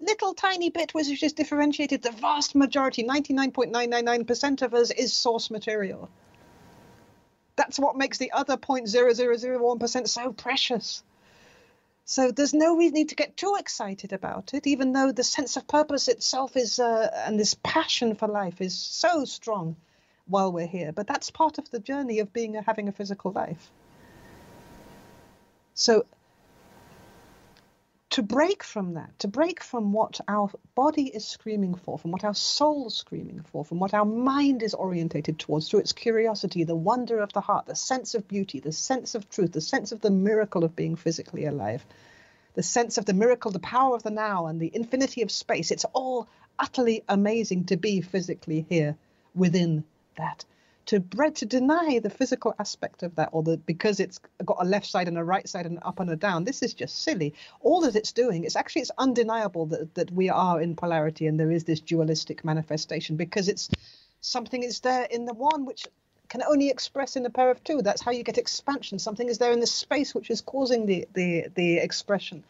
little tiny bit which is differentiated. The vast majority, 99.999% of us, is source material. That's what makes the other 0.0001% so precious. So there's no need to get too excited about it, even though the sense of purpose itself is, uh, and this passion for life is so strong while we're here. But that's part of the journey of being a, having a physical life. So to break from that, to break from what our body is screaming for, from what our soul is screaming for, from what our mind is orientated towards, through its curiosity, the wonder of the heart, the sense of beauty, the sense of truth, the sense of the miracle of being physically alive, the sense of the miracle, the power of the now, and the infinity of space. It's all utterly amazing to be physically here within that. To bread to deny the physical aspect of that or the because it's got a left side and a right side and an up and a down this is just silly. All that it's doing it's actually it's undeniable that, that we are in polarity and there is this dualistic manifestation because it's something is there in the one which can only express in a pair of two. That's how you get expansion. Something is there in the space which is causing the the the expression.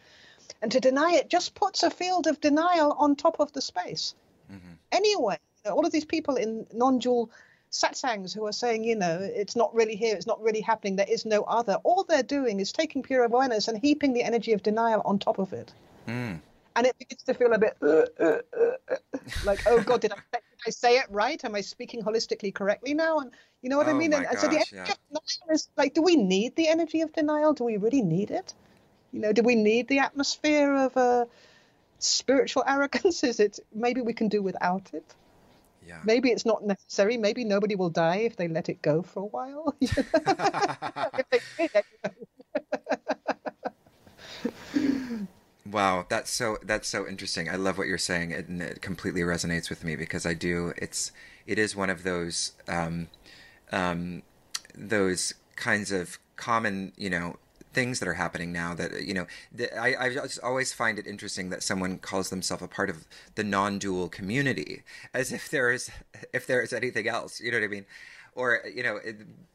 And to deny it just puts a field of denial on top of the space. Mm-hmm. anyway all of these people in non-dual satsangs who are saying, you know, it's not really here, it's not really happening, there is no other. All they're doing is taking pure awareness and heaping the energy of denial on top of it. Mm. And it begins to feel a bit uh, uh, uh, like, oh God, did I, did I say it right? Am I speaking holistically correctly now? And you know what oh I mean? And, gosh, so the energy yeah. of denial is like, do we need the energy of denial? Do we really need it? You know, do we need the atmosphere of uh, spiritual arrogance? Is it maybe we can do without it? Yeah. Maybe it's not necessary. Maybe nobody will die if they let it go for a while. wow, that's so that's so interesting. I love what you're saying, and it completely resonates with me because I do. It's it is one of those um, um, those kinds of common, you know, things that are happening now that you know I, I just always find it interesting that someone calls themselves a part of the non-dual community as if there is if there is anything else you know what i mean? Or you know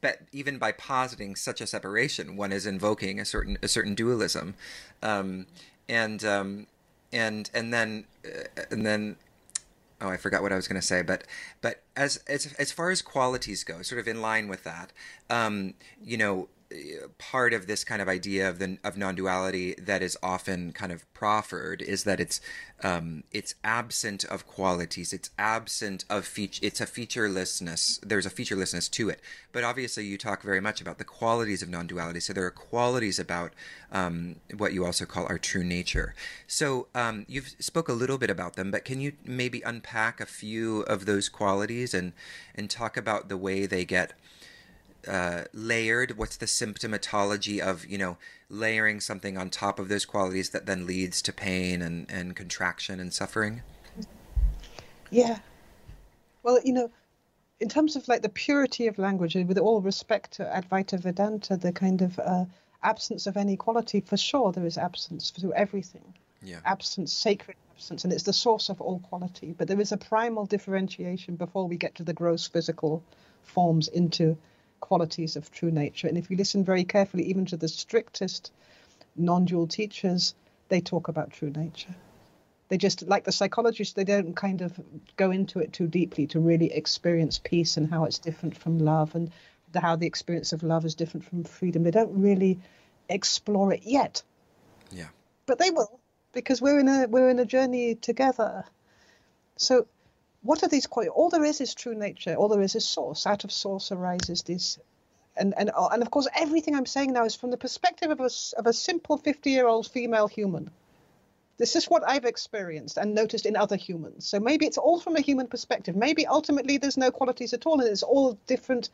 but even by positing such a separation one is invoking a certain a certain dualism um, and um, and and then uh, and then oh I forgot what I was going to say but but as as as far as qualities go sort of in line with that um, you know part of this kind of idea of the of non-duality that is often kind of proffered is that it's um, it's absent of qualities. It's absent of feature it's a featurelessness there's a featurelessness to it. But obviously you talk very much about the qualities of non-duality. So there are qualities about um, what you also call our true nature. So um, you've spoke a little bit about them but can you maybe unpack a few of those qualities and and talk about the way they get uh, layered? What's the symptomatology of you know layering something on top of those qualities that then leads to pain and, and contraction and suffering? Yeah. Well, you know, in terms of like the purity of language, with all respect to Advaita Vedanta, the kind of uh, absence of any quality, for sure there is absence through everything. Yeah. Absence, sacred absence, and it's the source of all quality. But there is a primal differentiation before we get to the gross physical forms into qualities of true nature. And if you listen very carefully, even to the strictest non dual teachers, they talk about true nature. They just, like the psychologists, they don't kind of go into it too deeply to really experience peace and how it's different from love and how the experience of love is different from freedom. They don't really explore it yet. Yeah. But they will because we're in a we're in a journey together. So what are these qualities? All there is is true nature. All there is is source. Out of source arises this. And, and, uh, and of course, everything I'm saying now is from the perspective of a, of a simple 50 year old female human. This is what I've experienced and noticed in other humans. So maybe it's all from a human perspective. Maybe ultimately there's no qualities at all, and it's all different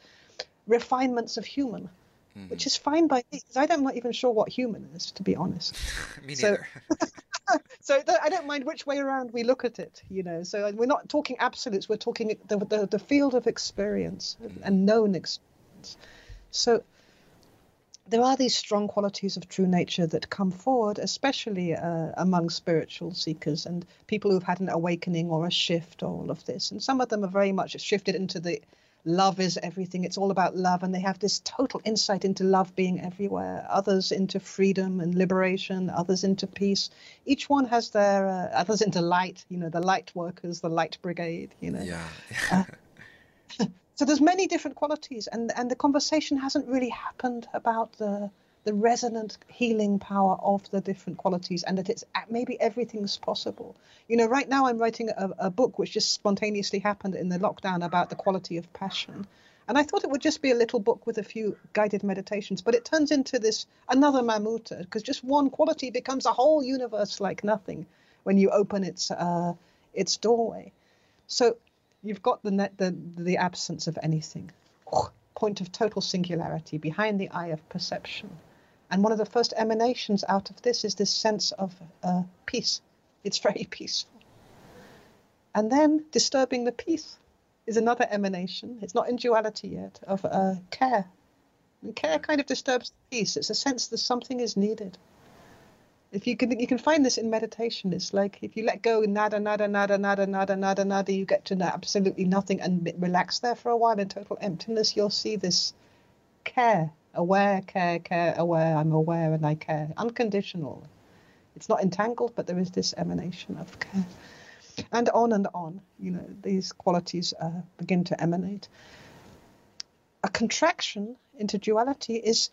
refinements of human. mm. which is fine by me because I'm not even sure what human is, to be honest. me neither. So, so th- I don't mind which way around we look at it, you know. So we're not talking absolutes; we're talking the the, the field of experience and known experience. So there are these strong qualities of true nature that come forward, especially uh, among spiritual seekers and people who've had an awakening or a shift, or all of this. And some of them are very much shifted into the love is everything, it's all about love, and they have this total insight into love being everywhere. Others into freedom and liberation, others into peace. Each one has their, uh, others into light, you know, the light workers, the light brigade, you know. Yeah. uh, so there's many different qualities and and the conversation hasn't really happened about the the resonant healing power of the different qualities and that it's maybe everything's possible you know right now i'm writing a, a book which just spontaneously happened in the lockdown about the quality of passion and I thought it would just be a little book with a few guided meditations, but it turns into this another Mammutha because just one quality becomes a whole universe like nothing when you open its uh, its doorway. So you've got the, net, the, the absence of anything, point of total singularity behind the eye of perception. And one of the first emanations out of this is this sense of uh, peace. It's very peaceful. And then disturbing the peace is another emanation. It's not in duality yet of uh, care. And care kind of disturbs the peace. It's a sense that something is needed. If you can, you can find this in meditation. It's like if you let go, nada, nada, nada, nada, nada, nada, nada, you get to absolutely nothing and relax there for a while in total emptiness. You'll see this care, aware, care, care, aware. I'm aware and I care, unconditional. It's not entangled, but there is this emanation of care, and on and on. You know, these qualities uh, begin to emanate. A contraction into duality is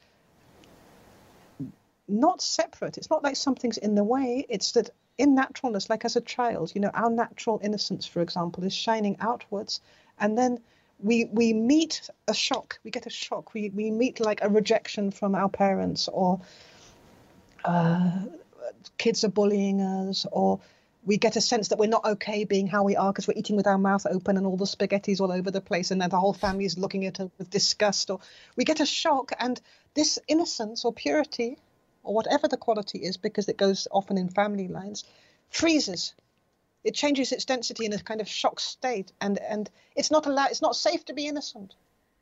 not separate. It's not like something's in the way. It's that in naturalness, like as a child, you know, our natural innocence, for example, is shining outwards, and then we we meet a shock. We get a shock. We we meet like a rejection from our parents, or uh, kids are bullying us, or we get a sense that we're not okay being how we are because we're eating with our mouth open and all the spaghetti's all over the place and then the whole family is looking at us with disgust or we get a shock and this innocence or purity or whatever the quality is, because it goes often in family lines, freezes. It changes its density in a kind of shock state, and and it's not allowed. It's not safe to be innocent.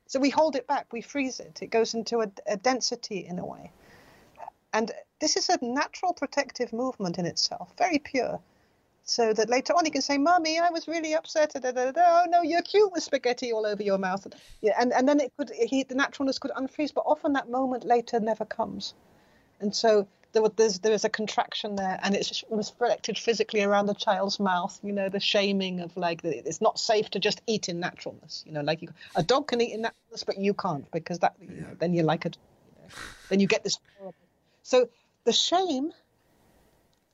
So we hold it back. We freeze it. It goes into a, a density in a way, and this is a natural protective movement in itself, very pure. So that later on you can say, "Mummy, I was really upset." Da, da, da, oh no, you're cute with spaghetti all over your mouth. Yeah, and and then it could he, the naturalness could unfreeze, but often that moment later never comes. And so there was there's, there is a contraction there, and it's reflected physically around the child's mouth. You know, the shaming of like it's not safe to just eat in naturalness. You know, like you, a dog can eat in naturalness, but you can't because that you know, then you're like a, you know, then you get this. So the shame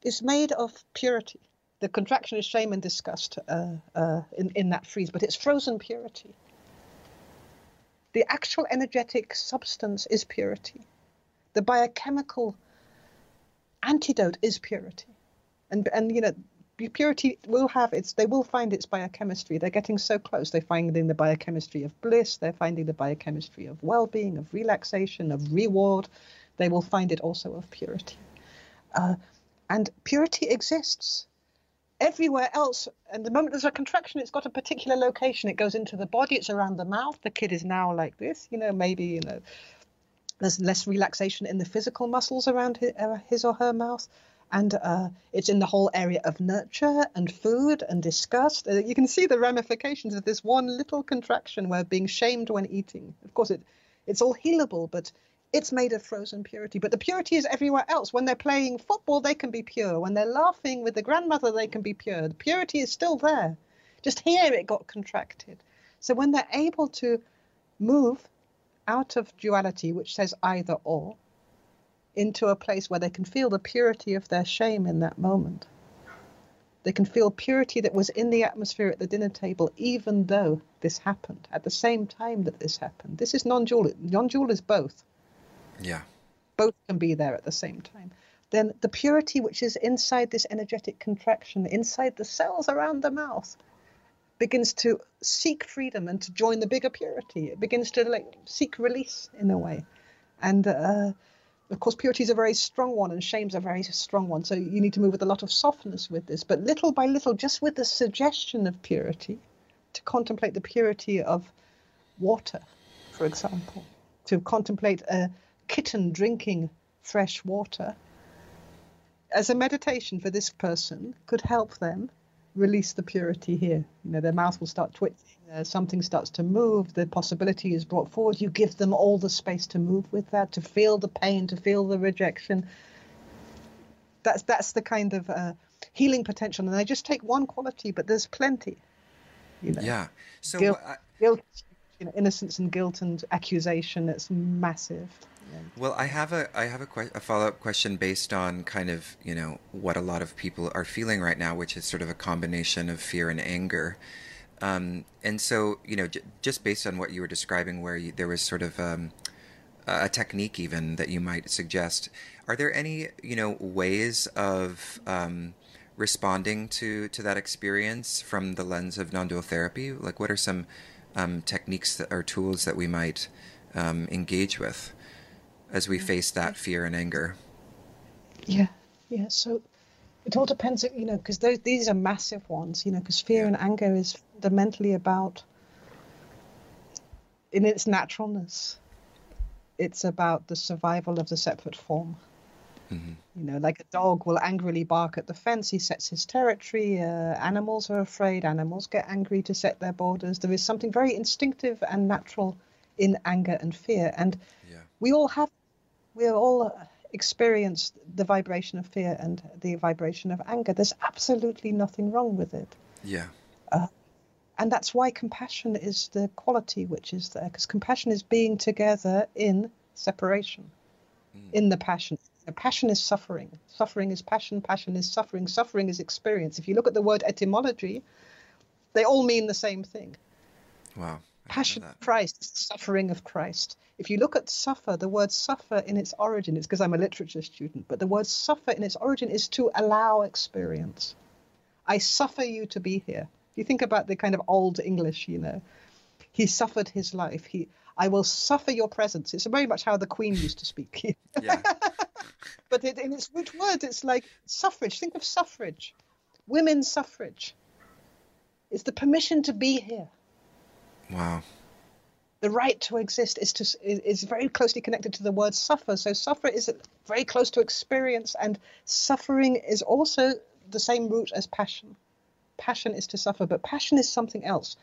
is made of purity. The contraction is shame and disgust uh, uh, in in that freeze, but it's frozen purity. The actual energetic substance is purity the biochemical antidote is purity. And, and you know, purity will have its, they will find its biochemistry. They're getting so close. They're finding the biochemistry of bliss. They're finding the biochemistry of well being, of relaxation, of reward. They will find it also of purity. Uh, and purity exists everywhere else. And the moment there's a contraction, it's got a particular location. It goes into the body, it's around the mouth. The kid is now like this, you know, maybe, you know, there's less relaxation in the physical muscles around uh, his, or her mouth. And uh, it's in the whole area of nurture and food and disgust. Uh, you can see the ramifications of this one little contraction where being shamed when eating. Of course, it it's all healable, but it's made of frozen purity. But the purity is everywhere else. When they're playing football, they can be pure. When they're laughing with the grandmother, they can be pure. The purity is still there. Just here, it got contracted. So when they're able to move out of duality, which says either or, into a place where they can feel the purity of their shame in that moment. They can feel purity that was in the atmosphere at the dinner table, even though this happened at the same time that this happened. This is non dual. Non dual is both. Yeah. Both can be there at the same time. Then the purity which is inside this energetic contraction, inside the cells around the mouth, begins to seek freedom and to join the bigger purity. It begins to like seek release in a way. And uh, of course, purity is a very strong one, and shame's a very strong one. So you need to move with a lot of softness with this. But little by little, just with the suggestion of purity, to contemplate the purity of water, for example, to contemplate a kitten drinking fresh water as a meditation for this person could help them release the purity here. You know, their mouth will start twitching, uh, something starts to move, the possibility is brought forward. You give them all the space to move with that, to feel the pain, to feel the rejection. That's that's the kind of uh, healing potential, and I just take one quality, but there's plenty. You know, yeah. So guilt, I... guilt you know, innocence and guilt and accusation. It's massive. Well, I have a I have a, que- a follow up question based on kind of you know what a lot of people are feeling right now, which is sort of a combination of fear and anger. Um, and so you know, j- just based on what you were describing, where you, there was sort of um, a technique even that you might suggest, are there any you know ways of um, responding to to that experience from the lens of non-dual therapy? Like, what are some um, techniques that, or tools that we might um, engage with? As we face that fear and anger. Yeah, yeah. So it all depends, you know, because these are massive ones, you know, because fear yeah. and anger is fundamentally about, in its naturalness, it's about the survival of the separate form. Mm-hmm. You know, like a dog will angrily bark at the fence, he sets his territory. Uh, animals are afraid, animals get angry to set their borders. There is something very instinctive and natural in anger and fear. And yeah. we all have we all experience the vibration of fear and the vibration of anger. There's absolutely nothing wrong with it. Yeah. Uh, and that's why compassion is the quality which is there, because compassion is being together in separation, mm. in the passion. The passion is suffering. Suffering is passion. Passion is suffering. Suffering is experience. If you look at the word etymology, they all mean the same thing. Wow. Passion of Christ, suffering of Christ. If you look at suffer, the word suffer in its origin, it's because I'm a literature student, but the word suffer in its origin is to allow experience. I suffer you to be here. You think about the kind of old English, you know. He suffered his life. He, I will suffer your presence. It's very much how the Queen used to speak. yeah. but it, in its root word, it's like suffrage. Think of suffrage, women's suffrage. It's the permission to be here. Wow. The right to exist is to is very closely connected to the word suffer. So suffer is very close to experience, and suffering is also the same root as passion. Passion is to suffer, but passion is something else.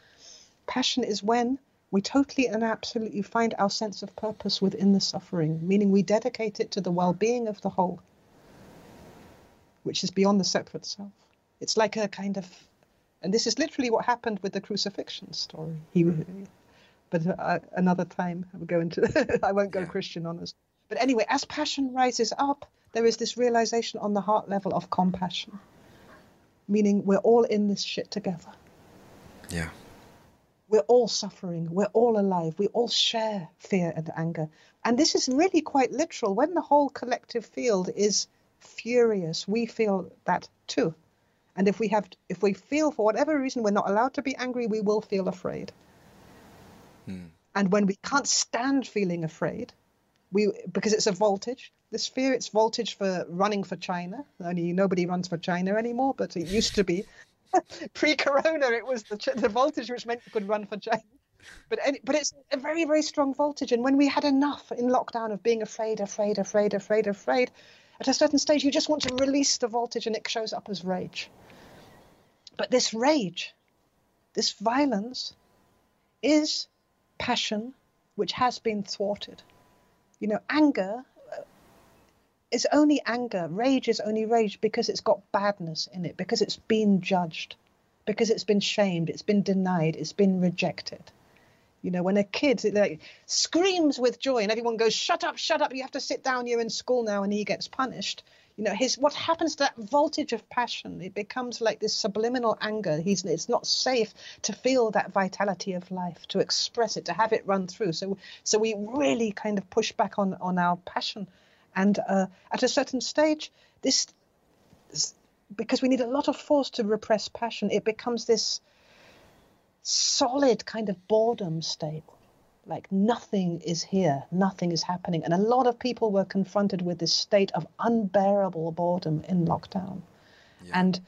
Passion is when we totally and absolutely find our sense of purpose within the suffering, meaning we dedicate it to the well being of the whole, which is beyond the separate self. It's like a kind of and this is literally what happened with the crucifixion story. He, but uh, another time I will go into. I won't go yeah. Christian on us. But anyway, as passion rises up, there is this realization on the heart level of compassion, meaning we're all in this shit together. Yeah. We're all suffering. We're all alive. We all share fear and anger. And this is really quite literal. When the whole collective field is furious, we feel that too. And if we have, if we feel for whatever reason we're not allowed to be angry, we will feel afraid. Hmm. And when we can't stand feeling afraid, we because it's a voltage. This fear, it's voltage for running for China. Only nobody runs for China anymore, but it used to be. Pre-corona, it was the, the voltage which meant you could run for China. But any, but it's a very very strong voltage. And when we had enough in lockdown of being afraid, afraid, afraid, afraid, afraid, at a certain stage you just want to release the voltage, and it shows up as rage. But this rage, this violence, is passion which has been thwarted. You know, anger uh, is only anger, rage is only rage because it's got badness in it, because it's been judged, because it's been shamed, it's been denied, it's been rejected. You know, when a kid like, screams with joy and everyone goes, "Shut up, shut up! You have to sit down. You're in school now," and he gets punished you know his what happens to that voltage of passion? It becomes like this subliminal anger. He's it's not safe to feel that vitality of life to express it to have it run through. So so we really kind of push back on on our passion. And uh, at a certain stage this because we need a lot of force to repress passion it becomes this solid kind of boredom state like nothing is here, nothing is happening. And a lot of people were confronted with this state of unbearable boredom in lockdown. Yeah. And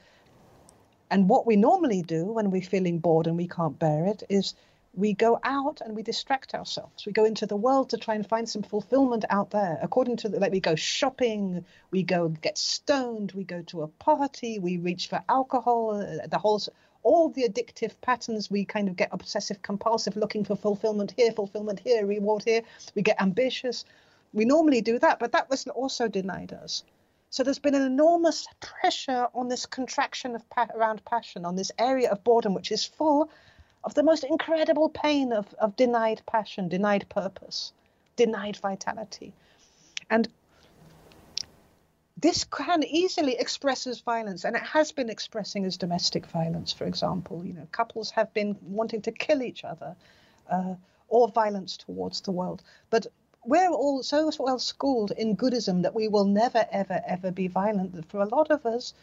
and what we normally do when we're feeling bored and we can't bear it is we go out and we distract ourselves. We go into the world to try and find some fulfillment out there. According to the, like we go shopping, we go get stoned, we go to a party, we reach for alcohol, uh, the whole all the addictive patterns we kind of get obsessive compulsive looking for fulfillment here fulfillment here reward here. We get ambitious. We normally do that but that was also denied us. So there's been an enormous pressure on this contraction of pa- around passion, on this area of boredom, which is full of the most incredible pain of, of denied passion, denied purpose, denied vitality. And this can easily express as violence, and it has been expressing as domestic violence, for example. You know, couples have been wanting to kill each other, uh, or violence towards the world. But we're all so well schooled in Buddhism that we will never, ever, ever be violent. That for a lot of us,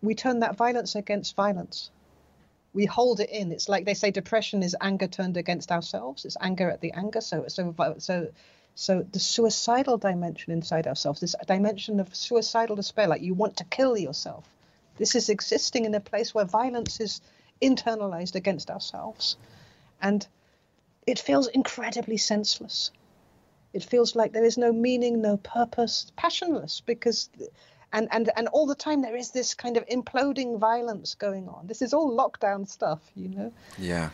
we turn that violence against violence. We hold it in. It's like they say depression is anger turned against ourselves. It's anger at the anger. So, so, so, so the suicidal dimension inside ourselves, this dimension of suicidal despair, like you want to kill yourself. This is existing in a place where violence is internalized against ourselves. And it feels incredibly senseless. It feels like there is no meaning, no purpose, passionless because and and and all the time there is this kind of imploding violence going on. This is all lockdown stuff, you know. Yeah.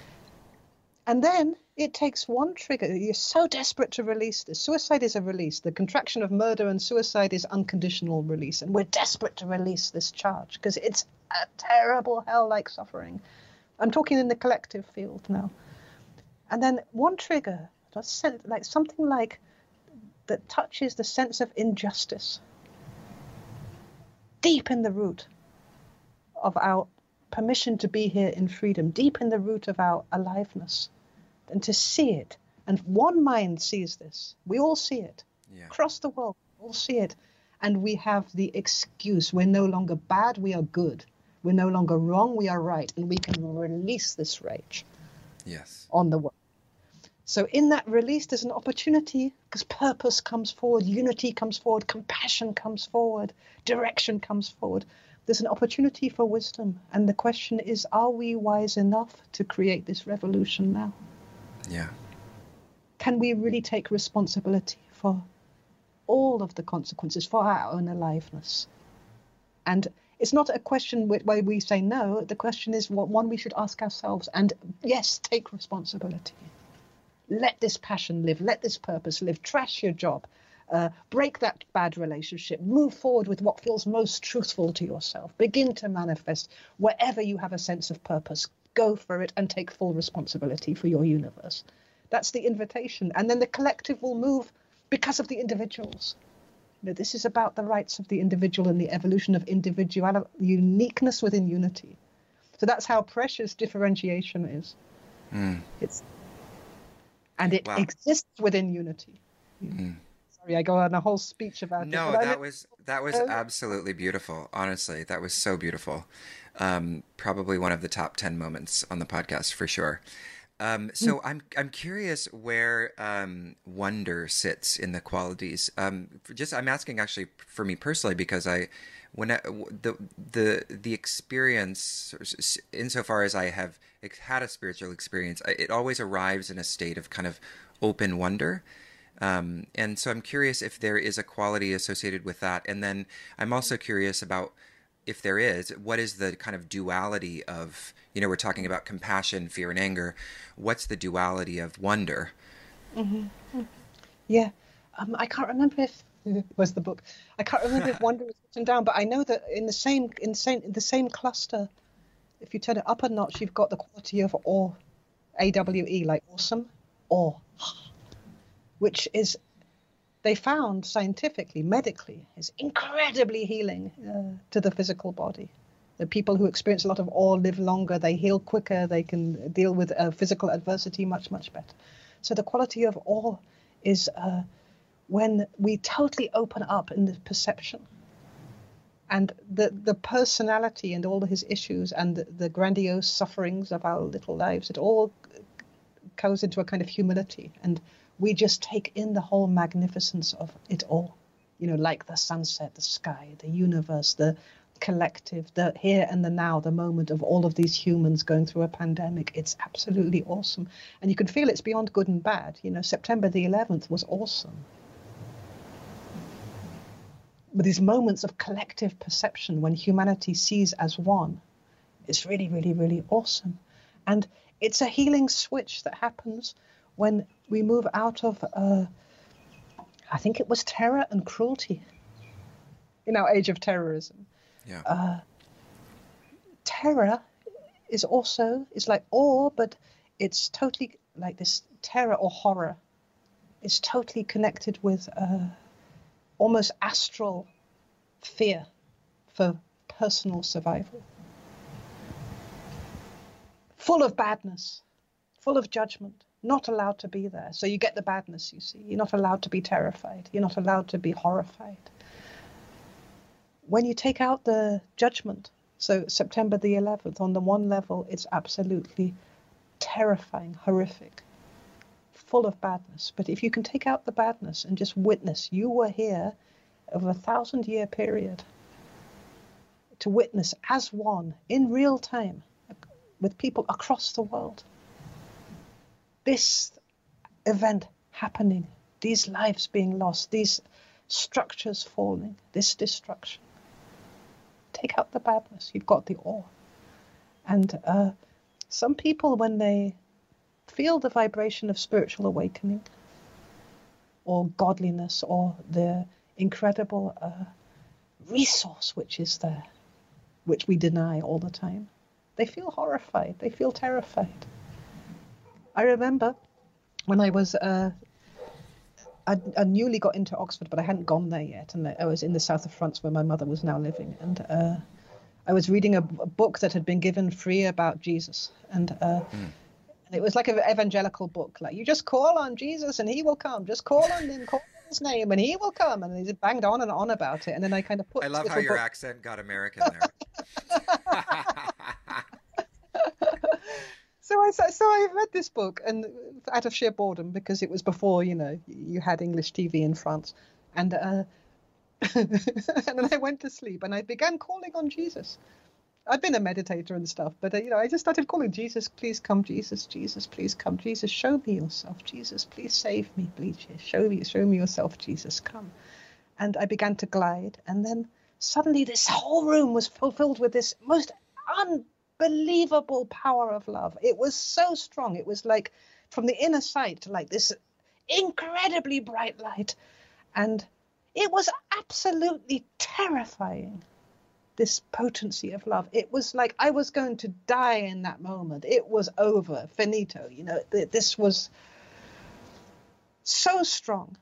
And then it takes one trigger. You're so desperate to release this. Suicide is a release. The contraction of murder and suicide is unconditional release. And we're desperate to release this charge because it's a terrible hell like suffering. I'm talking in the collective field now. And then one trigger like something like that touches the sense of injustice deep in the root of our permission to be here in freedom, deep in the root of our aliveness, and to see it. And one mind sees this. We all see it. Yeah. Across the world, we all see it. And we have the excuse we're no longer bad, we are good. We're no longer wrong, we are right. And we can release this rage yes. on the world. So, in that release, there's an opportunity because purpose comes forward, unity comes forward, compassion comes forward, direction comes forward. There's an opportunity for wisdom. And the question is are we wise enough to create this revolution now? Yeah. Can we really take responsibility for all of the consequences for our own aliveness? And it's not a question where we say no. The question is one we should ask ourselves. And yes, take responsibility. Let this passion live. Let this purpose live. Trash your job. Uh, break that bad relationship. Move forward with what feels most truthful to yourself. Begin to manifest wherever you have a sense of purpose. Go for it and take full responsibility for your universe. That's the invitation. And then the collective will move because of the individuals. You know, this is about the rights of the individual and the evolution of individuality, uniqueness within unity. So that's how precious differentiation is. Mm. It's and it wow. exists within Unity. Mm. Sorry, I go on a whole speech about no, it. No, that was that was absolutely beautiful. Honestly, that was so beautiful. Um, probably one of the top ten moments on the podcast for sure. Um, so mm. I'm I'm curious where um, wonder sits in the qualities. Um, just I'm asking actually for me personally because I when I, the the the experience insofar as I have had a spiritual experience, it always arrives in a state of kind of open wonder. Um, and so I'm curious if there is a quality associated with that. And then I'm also curious about if there is, what is the kind of duality of, you know, we're talking about compassion, fear, and anger. What's the duality of wonder? Mm-hmm. Yeah. Um, I can't remember if was the book. I can't remember if wonder was written down, but I know that in the same in the same, in the same cluster, if you turn it up a notch, you've got the quality of awe, A W E, like awesome, awe, which is they found scientifically, medically, is incredibly healing uh, to the physical body. The people who experience a lot of awe live longer, they heal quicker, they can deal with uh, physical adversity much, much better. So the quality of awe is uh, when we totally open up in the perception and the the personality and all his issues and the, the, grandiose sufferings of our little lives it all goes into a kind of humility, and we just take in the whole magnificence of it all. You know, like the sunset, the sky, the universe, the collective, the here and the now, the moment of all of these humans going through a pandemic. It's absolutely awesome. And you can feel it's beyond good and bad. You know, September the 11th was awesome. But these moments of collective perception when humanity sees as one is really, really, really awesome. And it's a healing switch that happens when we move out of, uh, I think it was terror and cruelty in our age of terrorism. Yeah. Uh, terror is also is like awe, but it's totally like this terror or horror is totally connected with uh, almost astral fear for personal survival. Full of badness, full of judgment, not allowed to be there. So you get the badness, you see. You're not allowed to be terrified. You're not allowed to be horrified when you take out the judgment, so September the 11th, on the one level, it's absolutely terrifying, horrific, full of badness. But if you can take out the badness and just witness, you were here over a thousand year period to witness as one in real time with people across the world. This event happening, these lives being lost, these structures falling, this destruction take out the badness. You've got the awe. And uh, some people, when they feel the vibration of spiritual awakening or godliness or the incredible uh, resource which is there, which we deny all the time, they feel horrified. They feel terrified. I remember when I was uh, I, I newly got into Oxford, but I hadn't gone there yet, and I was in the south of France where my mother was now living, and uh, I was reading a, a, book that had been given free about Jesus, and uh, mm. it was like an evangelical book, like you just call on Jesus and He will come. Just call on Him, call on His name, and He will come. And he just banged on and on about it, and then I kind of put. I love how your book... accent got American there. so I so I read this book and out of sheer boredom because it was before you know you had English TV in France, and uh, and then I went to sleep and I began calling on Jesus. I'd been a meditator and stuff, but uh, you know I just started calling Jesus, please come, Jesus, Jesus, please come, Jesus, show me yourself, Jesus, please save me, please show me, show me yourself, Jesus, come, and I began to glide, and then suddenly this whole room was fulfilled with this most un unbelievable power of love. It was so strong. It was like from the inner sight, like this incredibly bright light. And it was absolutely terrifying, this potency of love. It was like I was going to die in that moment. It was over, finito. You know, this was so strong.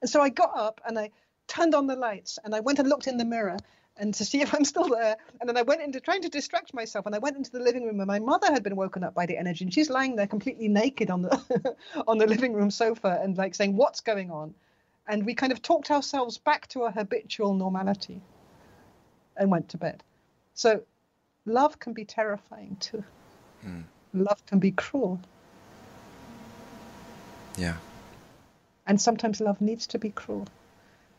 And so I got up and I turned on the lights and I went and looked in the mirror and to see if I'm still there. And then I went into trying to distract myself, and I went into the living room, and my mother had been woken up by the energy, and she's lying there completely naked on the on the living room sofa, and like saying, "What's going on?" And we kind of talked ourselves back to a habitual normality, and went to bed. So, love can be terrifying too. Mm. Love can be cruel. Yeah. And sometimes love needs to be cruel.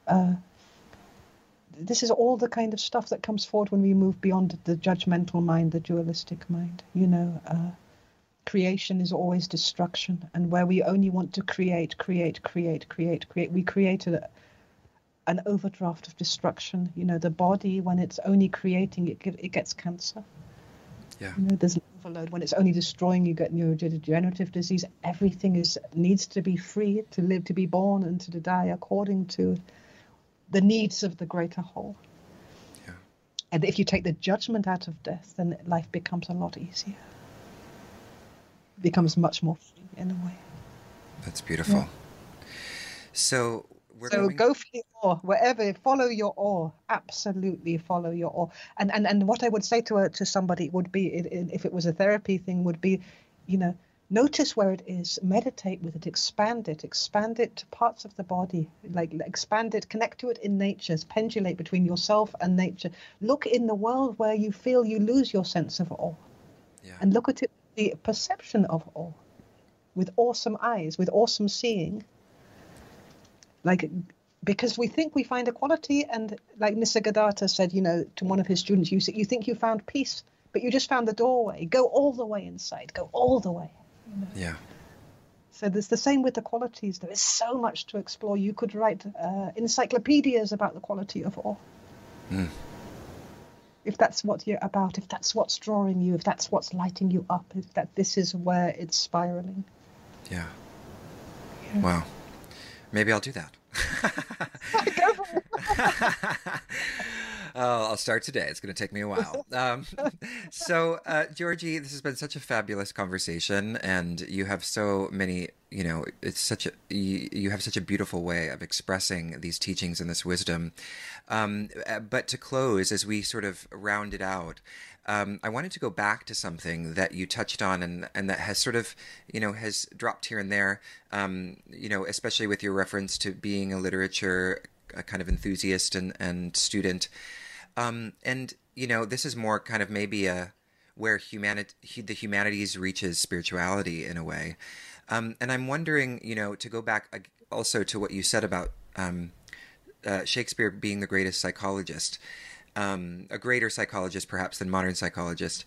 Uh, this is all the kind of stuff that comes forward when we move beyond the judgmental mind, the dualistic mind. You know, uh, creation is always destruction, and where we only want to create, create, create, create, create, we create a, an overdraft of destruction. You know, the body when it's only creating, it it gets cancer. Yeah. You know, there's an overload. When it's only destroying, you get neurodegenerative disease. Everything is needs to be free to live, to be born, and to die according to the needs of the greater whole. Yeah. And if you take the judgment out of death, then life becomes a lot easier. It becomes much more free in a way. That's beautiful. Yeah. So so going... go for the awe wherever follow your awe absolutely follow your awe and and and what i would say to a, to somebody would be if it was a therapy thing would be you know Notice where it is, meditate with it, expand it, expand it to parts of the body, like expand it, connect to it in nature, pendulate between yourself and nature. Look in the world where you feel you lose your sense of awe. Yeah. And look at it, the perception of awe. with awesome eyes, with awesome seeing. Like, because we think we find equality, and like Nisargadatta said, you know, to one of his students, you you think you found peace, but you just found the doorway. Go all the way inside. Go all the way. You know? Yeah. So there's the same with the qualities. There is so much to explore. You could write uh, encyclopedias about the quality of awe. Mm. If that's what you're about, if that's what's drawing you, if that's what's lighting you up, if that this is where it's spiraling. Yeah. yeah. Wow. Maybe I'll do that. Oh, I'll start today. It's going to take me a while. Um, so, uh, Georgi, this has been such a fabulous conversation, and you have so many. You know, it's such a you, you have such a beautiful way of expressing these teachings and this wisdom. Um, uh, but to close, as we sort of round it out, um, I wanted to go back to something that you touched on and, and that has sort of, you know, has dropped here and there, um, you know, especially with your reference to being a literature a kind of enthusiast and, and student. Um, and, you know, this is more kind of maybe a, where humanity, the humanities reaches spirituality in a way. Um, and I'm wondering, you know, to go back also to what you said about um, uh, Shakespeare being the greatest psychologist, um, a greater psychologist perhaps than modern psychologist.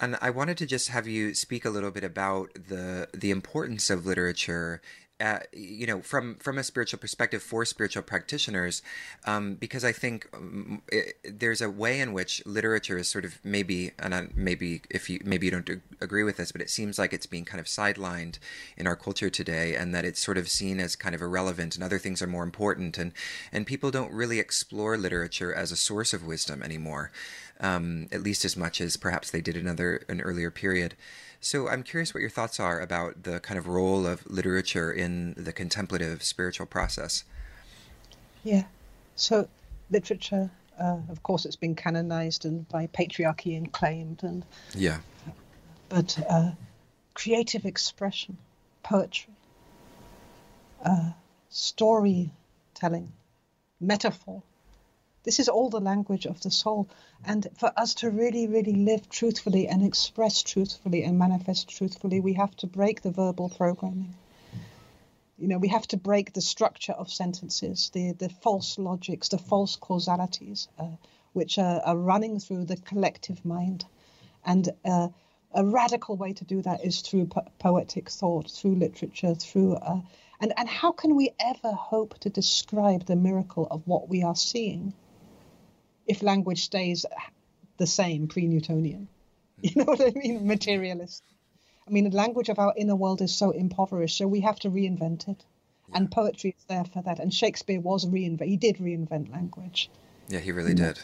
And I wanted to just have you speak a little bit about the the importance of literature uh, you know, from from a spiritual perspective for spiritual practitioners, um, because I think um, it, there's a way in which literature is sort of maybe, and maybe if you maybe you don't agree with this, but it seems like it's being kind of sidelined in our culture today, and that it's sort of seen as kind of irrelevant, and other things are more important, and and people don't really explore literature as a source of wisdom anymore, um, at least as much as perhaps they did in another an earlier period. So I'm curious what your thoughts are about the kind of role of literature in the contemplative spiritual process. Yeah. So literature, uh, of course, it's been canonized and by patriarchy and claimed, and yeah. But uh, creative expression, poetry, uh, storytelling, metaphor, this is all the language of the soul. And for us to really, really live truthfully and express truthfully and manifest truthfully, we have to break the verbal programming. You know, we have to break the structure of sentences, the, the false logics, the false causalities, uh, which are, are, running through the collective mind. And uh, a radical way to do that is through po- poetic thought, through literature, through. Uh, and, and how can we ever hope to describe the miracle of what we are seeing if language stays the same pre-Newtonian. You know what I mean? Materialist. I mean, the language of our inner world is so impoverished, so we have to reinvent it. Yeah. And poetry is there for that. And Shakespeare was reinvent. He did reinvent language. Yeah, he really did.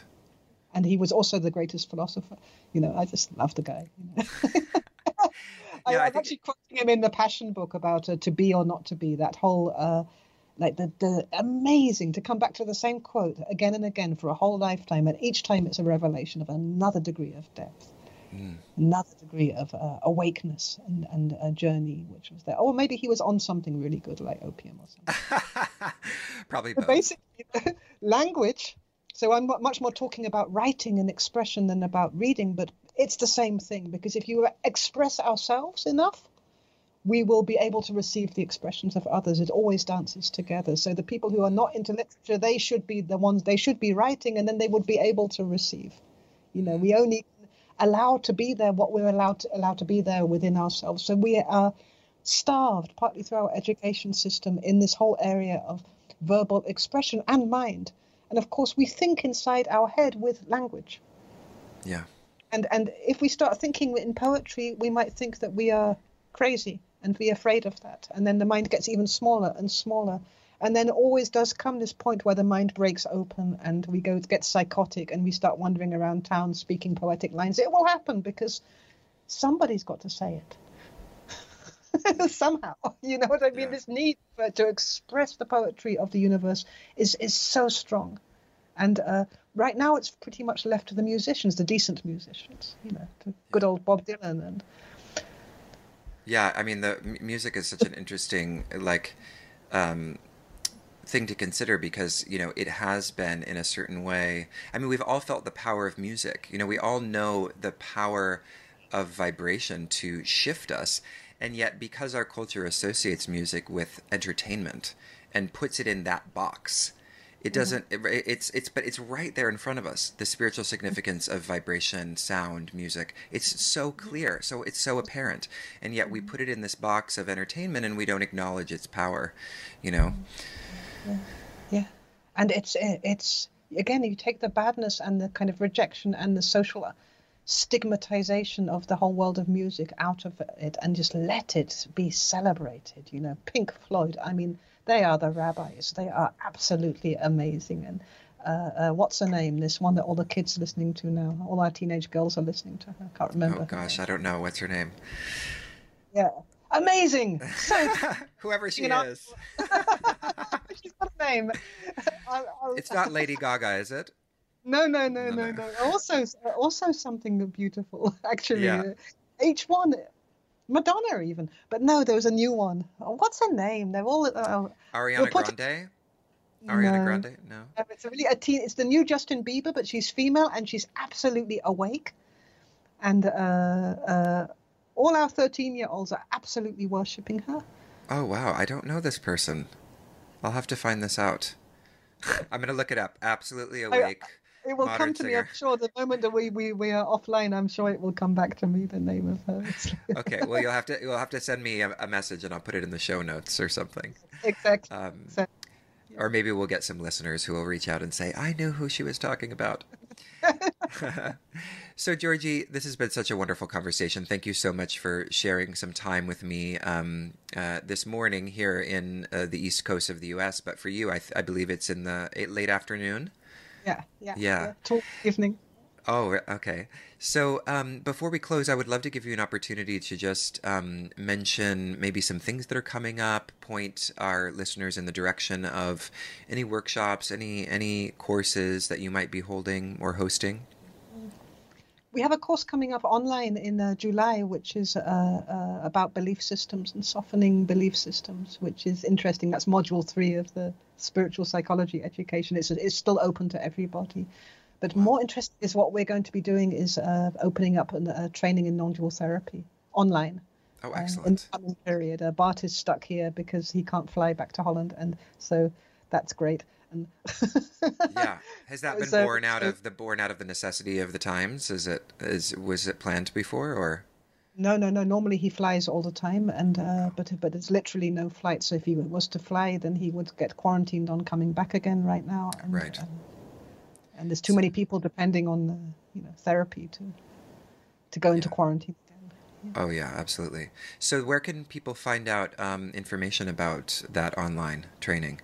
And he was also the greatest philosopher. You know, I just love the guy. You know? yeah, I, am actually quoting him in the Passion book about uh, to be or not to be. That whole uh, like the, the amazing to come back to the same quote again and again for a whole lifetime and each time it's a revelation of another degree of depth mm. another degree of uh, awakeness and, and a journey which was there or maybe he was on something really good like opium or something probably both. basically language so i'm much more talking about writing and expression than about reading but it's the same thing because if you express ourselves enough we will be able to receive the expressions of others. It always dances together. So the people who are not into literature, they should be the ones they should be writing, and then they would be able to receive. You know, we only allow to be there what we're allowed to allow to be there within ourselves. So we are starved, partly through our education system, in this whole area of verbal expression and mind. And of course, we think inside our head with language. Yeah. And and if we start thinking in poetry, we might think that we are crazy and be afraid of that. And then the mind gets even smaller and smaller. And then always does come this point where the mind breaks open and we go get psychotic and we start wandering around town speaking poetic lines. It will happen because somebody's got to say it. Somehow, you know what I mean. Yeah. This need for, to express the poetry of the universe is is so strong, and uh, right now it's pretty much left to the musicians, the decent musicians, you know, to good old Bob Dylan and yeah, I mean the m- music is such an interesting like um, thing to consider because you know it has been in a certain way. I mean, we've all felt the power of music. You know, we all know the power of vibration to shift us. And yet, because our culture associates music with entertainment and puts it in that box, it mm-hmm. doesn't. It, it's it's but it's right there in front of us. The spiritual significance of vibration, sound, music. It's so mm-hmm. clear. So it's so apparent. And yet we mm-hmm. put it in this box of entertainment, and we don't acknowledge its power. You know. Yeah. yeah. And it's it's again you take the badness and the kind of rejection and the social stigmatization of the whole world of music out of it and just let it be celebrated you know pink floyd i mean they are the rabbis. They are absolutely amazing. And uh, uh, what's her name? This one that all the kids are listening to now all our teenage girls are listening to her. I can't remember oh gosh i don't know. What's her name? Yeah. Amazing! So whoever she is. She's got a name. I'll, I'll... it's not lady gaga is it? No, no, no, no, no. Also, also something beautiful. Actually, yeah. each one, Madonna even. But no, there was a new one. What's her name? They're all uh, Ariana put... Grande. Ariana no. Grande? No. It's really a teen. It's the new Justin Bieber, but she's female and she's absolutely awake. And uh, uh, all our thirteen-year-olds are absolutely worshipping her. Oh wow! I don't know this person. I'll have to find this out. I'm gonna look it up. Absolutely awake. I, it will come to singer. me. I'm sure. The moment that we, we we are offline, I'm sure it will come back to me. The name of her. okay. Well, you'll have to you'll have to send me a, a, message, and I'll put it in the show notes or something. Exactly. Um, exactly. Or maybe we'll get some listeners who will reach out and say, "I knew who she was talking about." so, Georgi, this has been such a wonderful conversation. Thank you so much for sharing some time with me um, uh, this morning here in uh, the East Coast of the U.S. But for you, I, th- I believe it's in the late afternoon. Yeah, yeah, yeah. yeah. evening. Oh, okay. So um, before we close, I would love to give you an opportunity to just um, mention maybe some things that are coming up, point our listeners in the direction of any workshops, any any courses that you might be holding or hosting we have a course coming up online in uh, July, which is uh, uh, about belief systems and softening belief systems, which is interesting. That's module three of the spiritual psychology education. It's, it's still open to everybody. But more interesting is what we're going to be doing is uh, opening up a training in non-dual therapy online. Oh, excellent. in the period. Uh, Bart is stuck here because he can't fly back to Holland, and so that's great. And yeah, has that been so, born out of the born out of the necessity of the times? Is it is was it planned before or? No, no, no. Normally he flies all the time, and uh, but but it's literally no flight. So if he was to fly, then he would get quarantined on coming back again right now. And, right. Um, and there's too so, many people depending on the you know therapy to to go into yeah. quarantine. Yeah. Oh yeah, absolutely. So where can people find out um, information about that online training?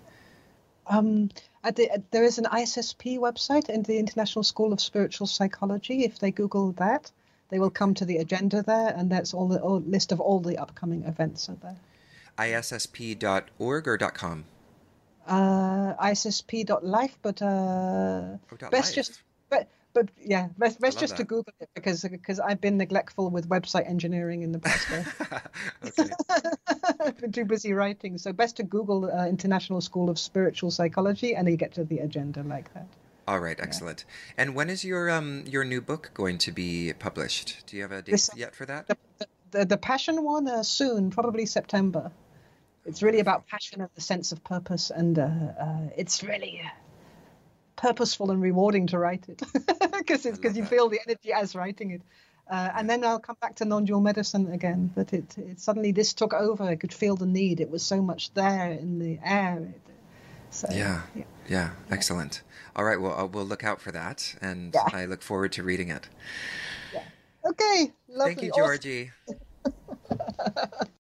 Um, the, there is an ISSP website in the International School of Spiritual Psychology. If they Google that, they will come to the agenda there, and that's all the all, list of all the upcoming events are there. ISSP.org or .com? Uh, ISSP.life, but uh, oh, best life. just but but yeah, best, best just that. to Google it because because I've been neglectful with website engineering in the past. I've been too busy writing, so best to Google uh, International School of Spiritual Psychology, and you get to the agenda like that. All right, excellent. Yeah. And when is your um your new book going to be published? Do you have a date this, yet for that? The, the, the passion one uh, soon, probably September. It's really about passion and the sense of purpose, and uh, uh, it's really uh, purposeful and rewarding to write it because it's because you feel the energy as writing it. Uh, and then I'll come back to non-dual medicine again. But it, it, suddenly this took over. I could feel the need. It was so much there in the air. So, yeah, yeah, yeah, excellent. All right, well, uh, we'll look out for that, and yeah. I look forward to reading it. Yeah. Okay. Lovely. Thank you, Georgi.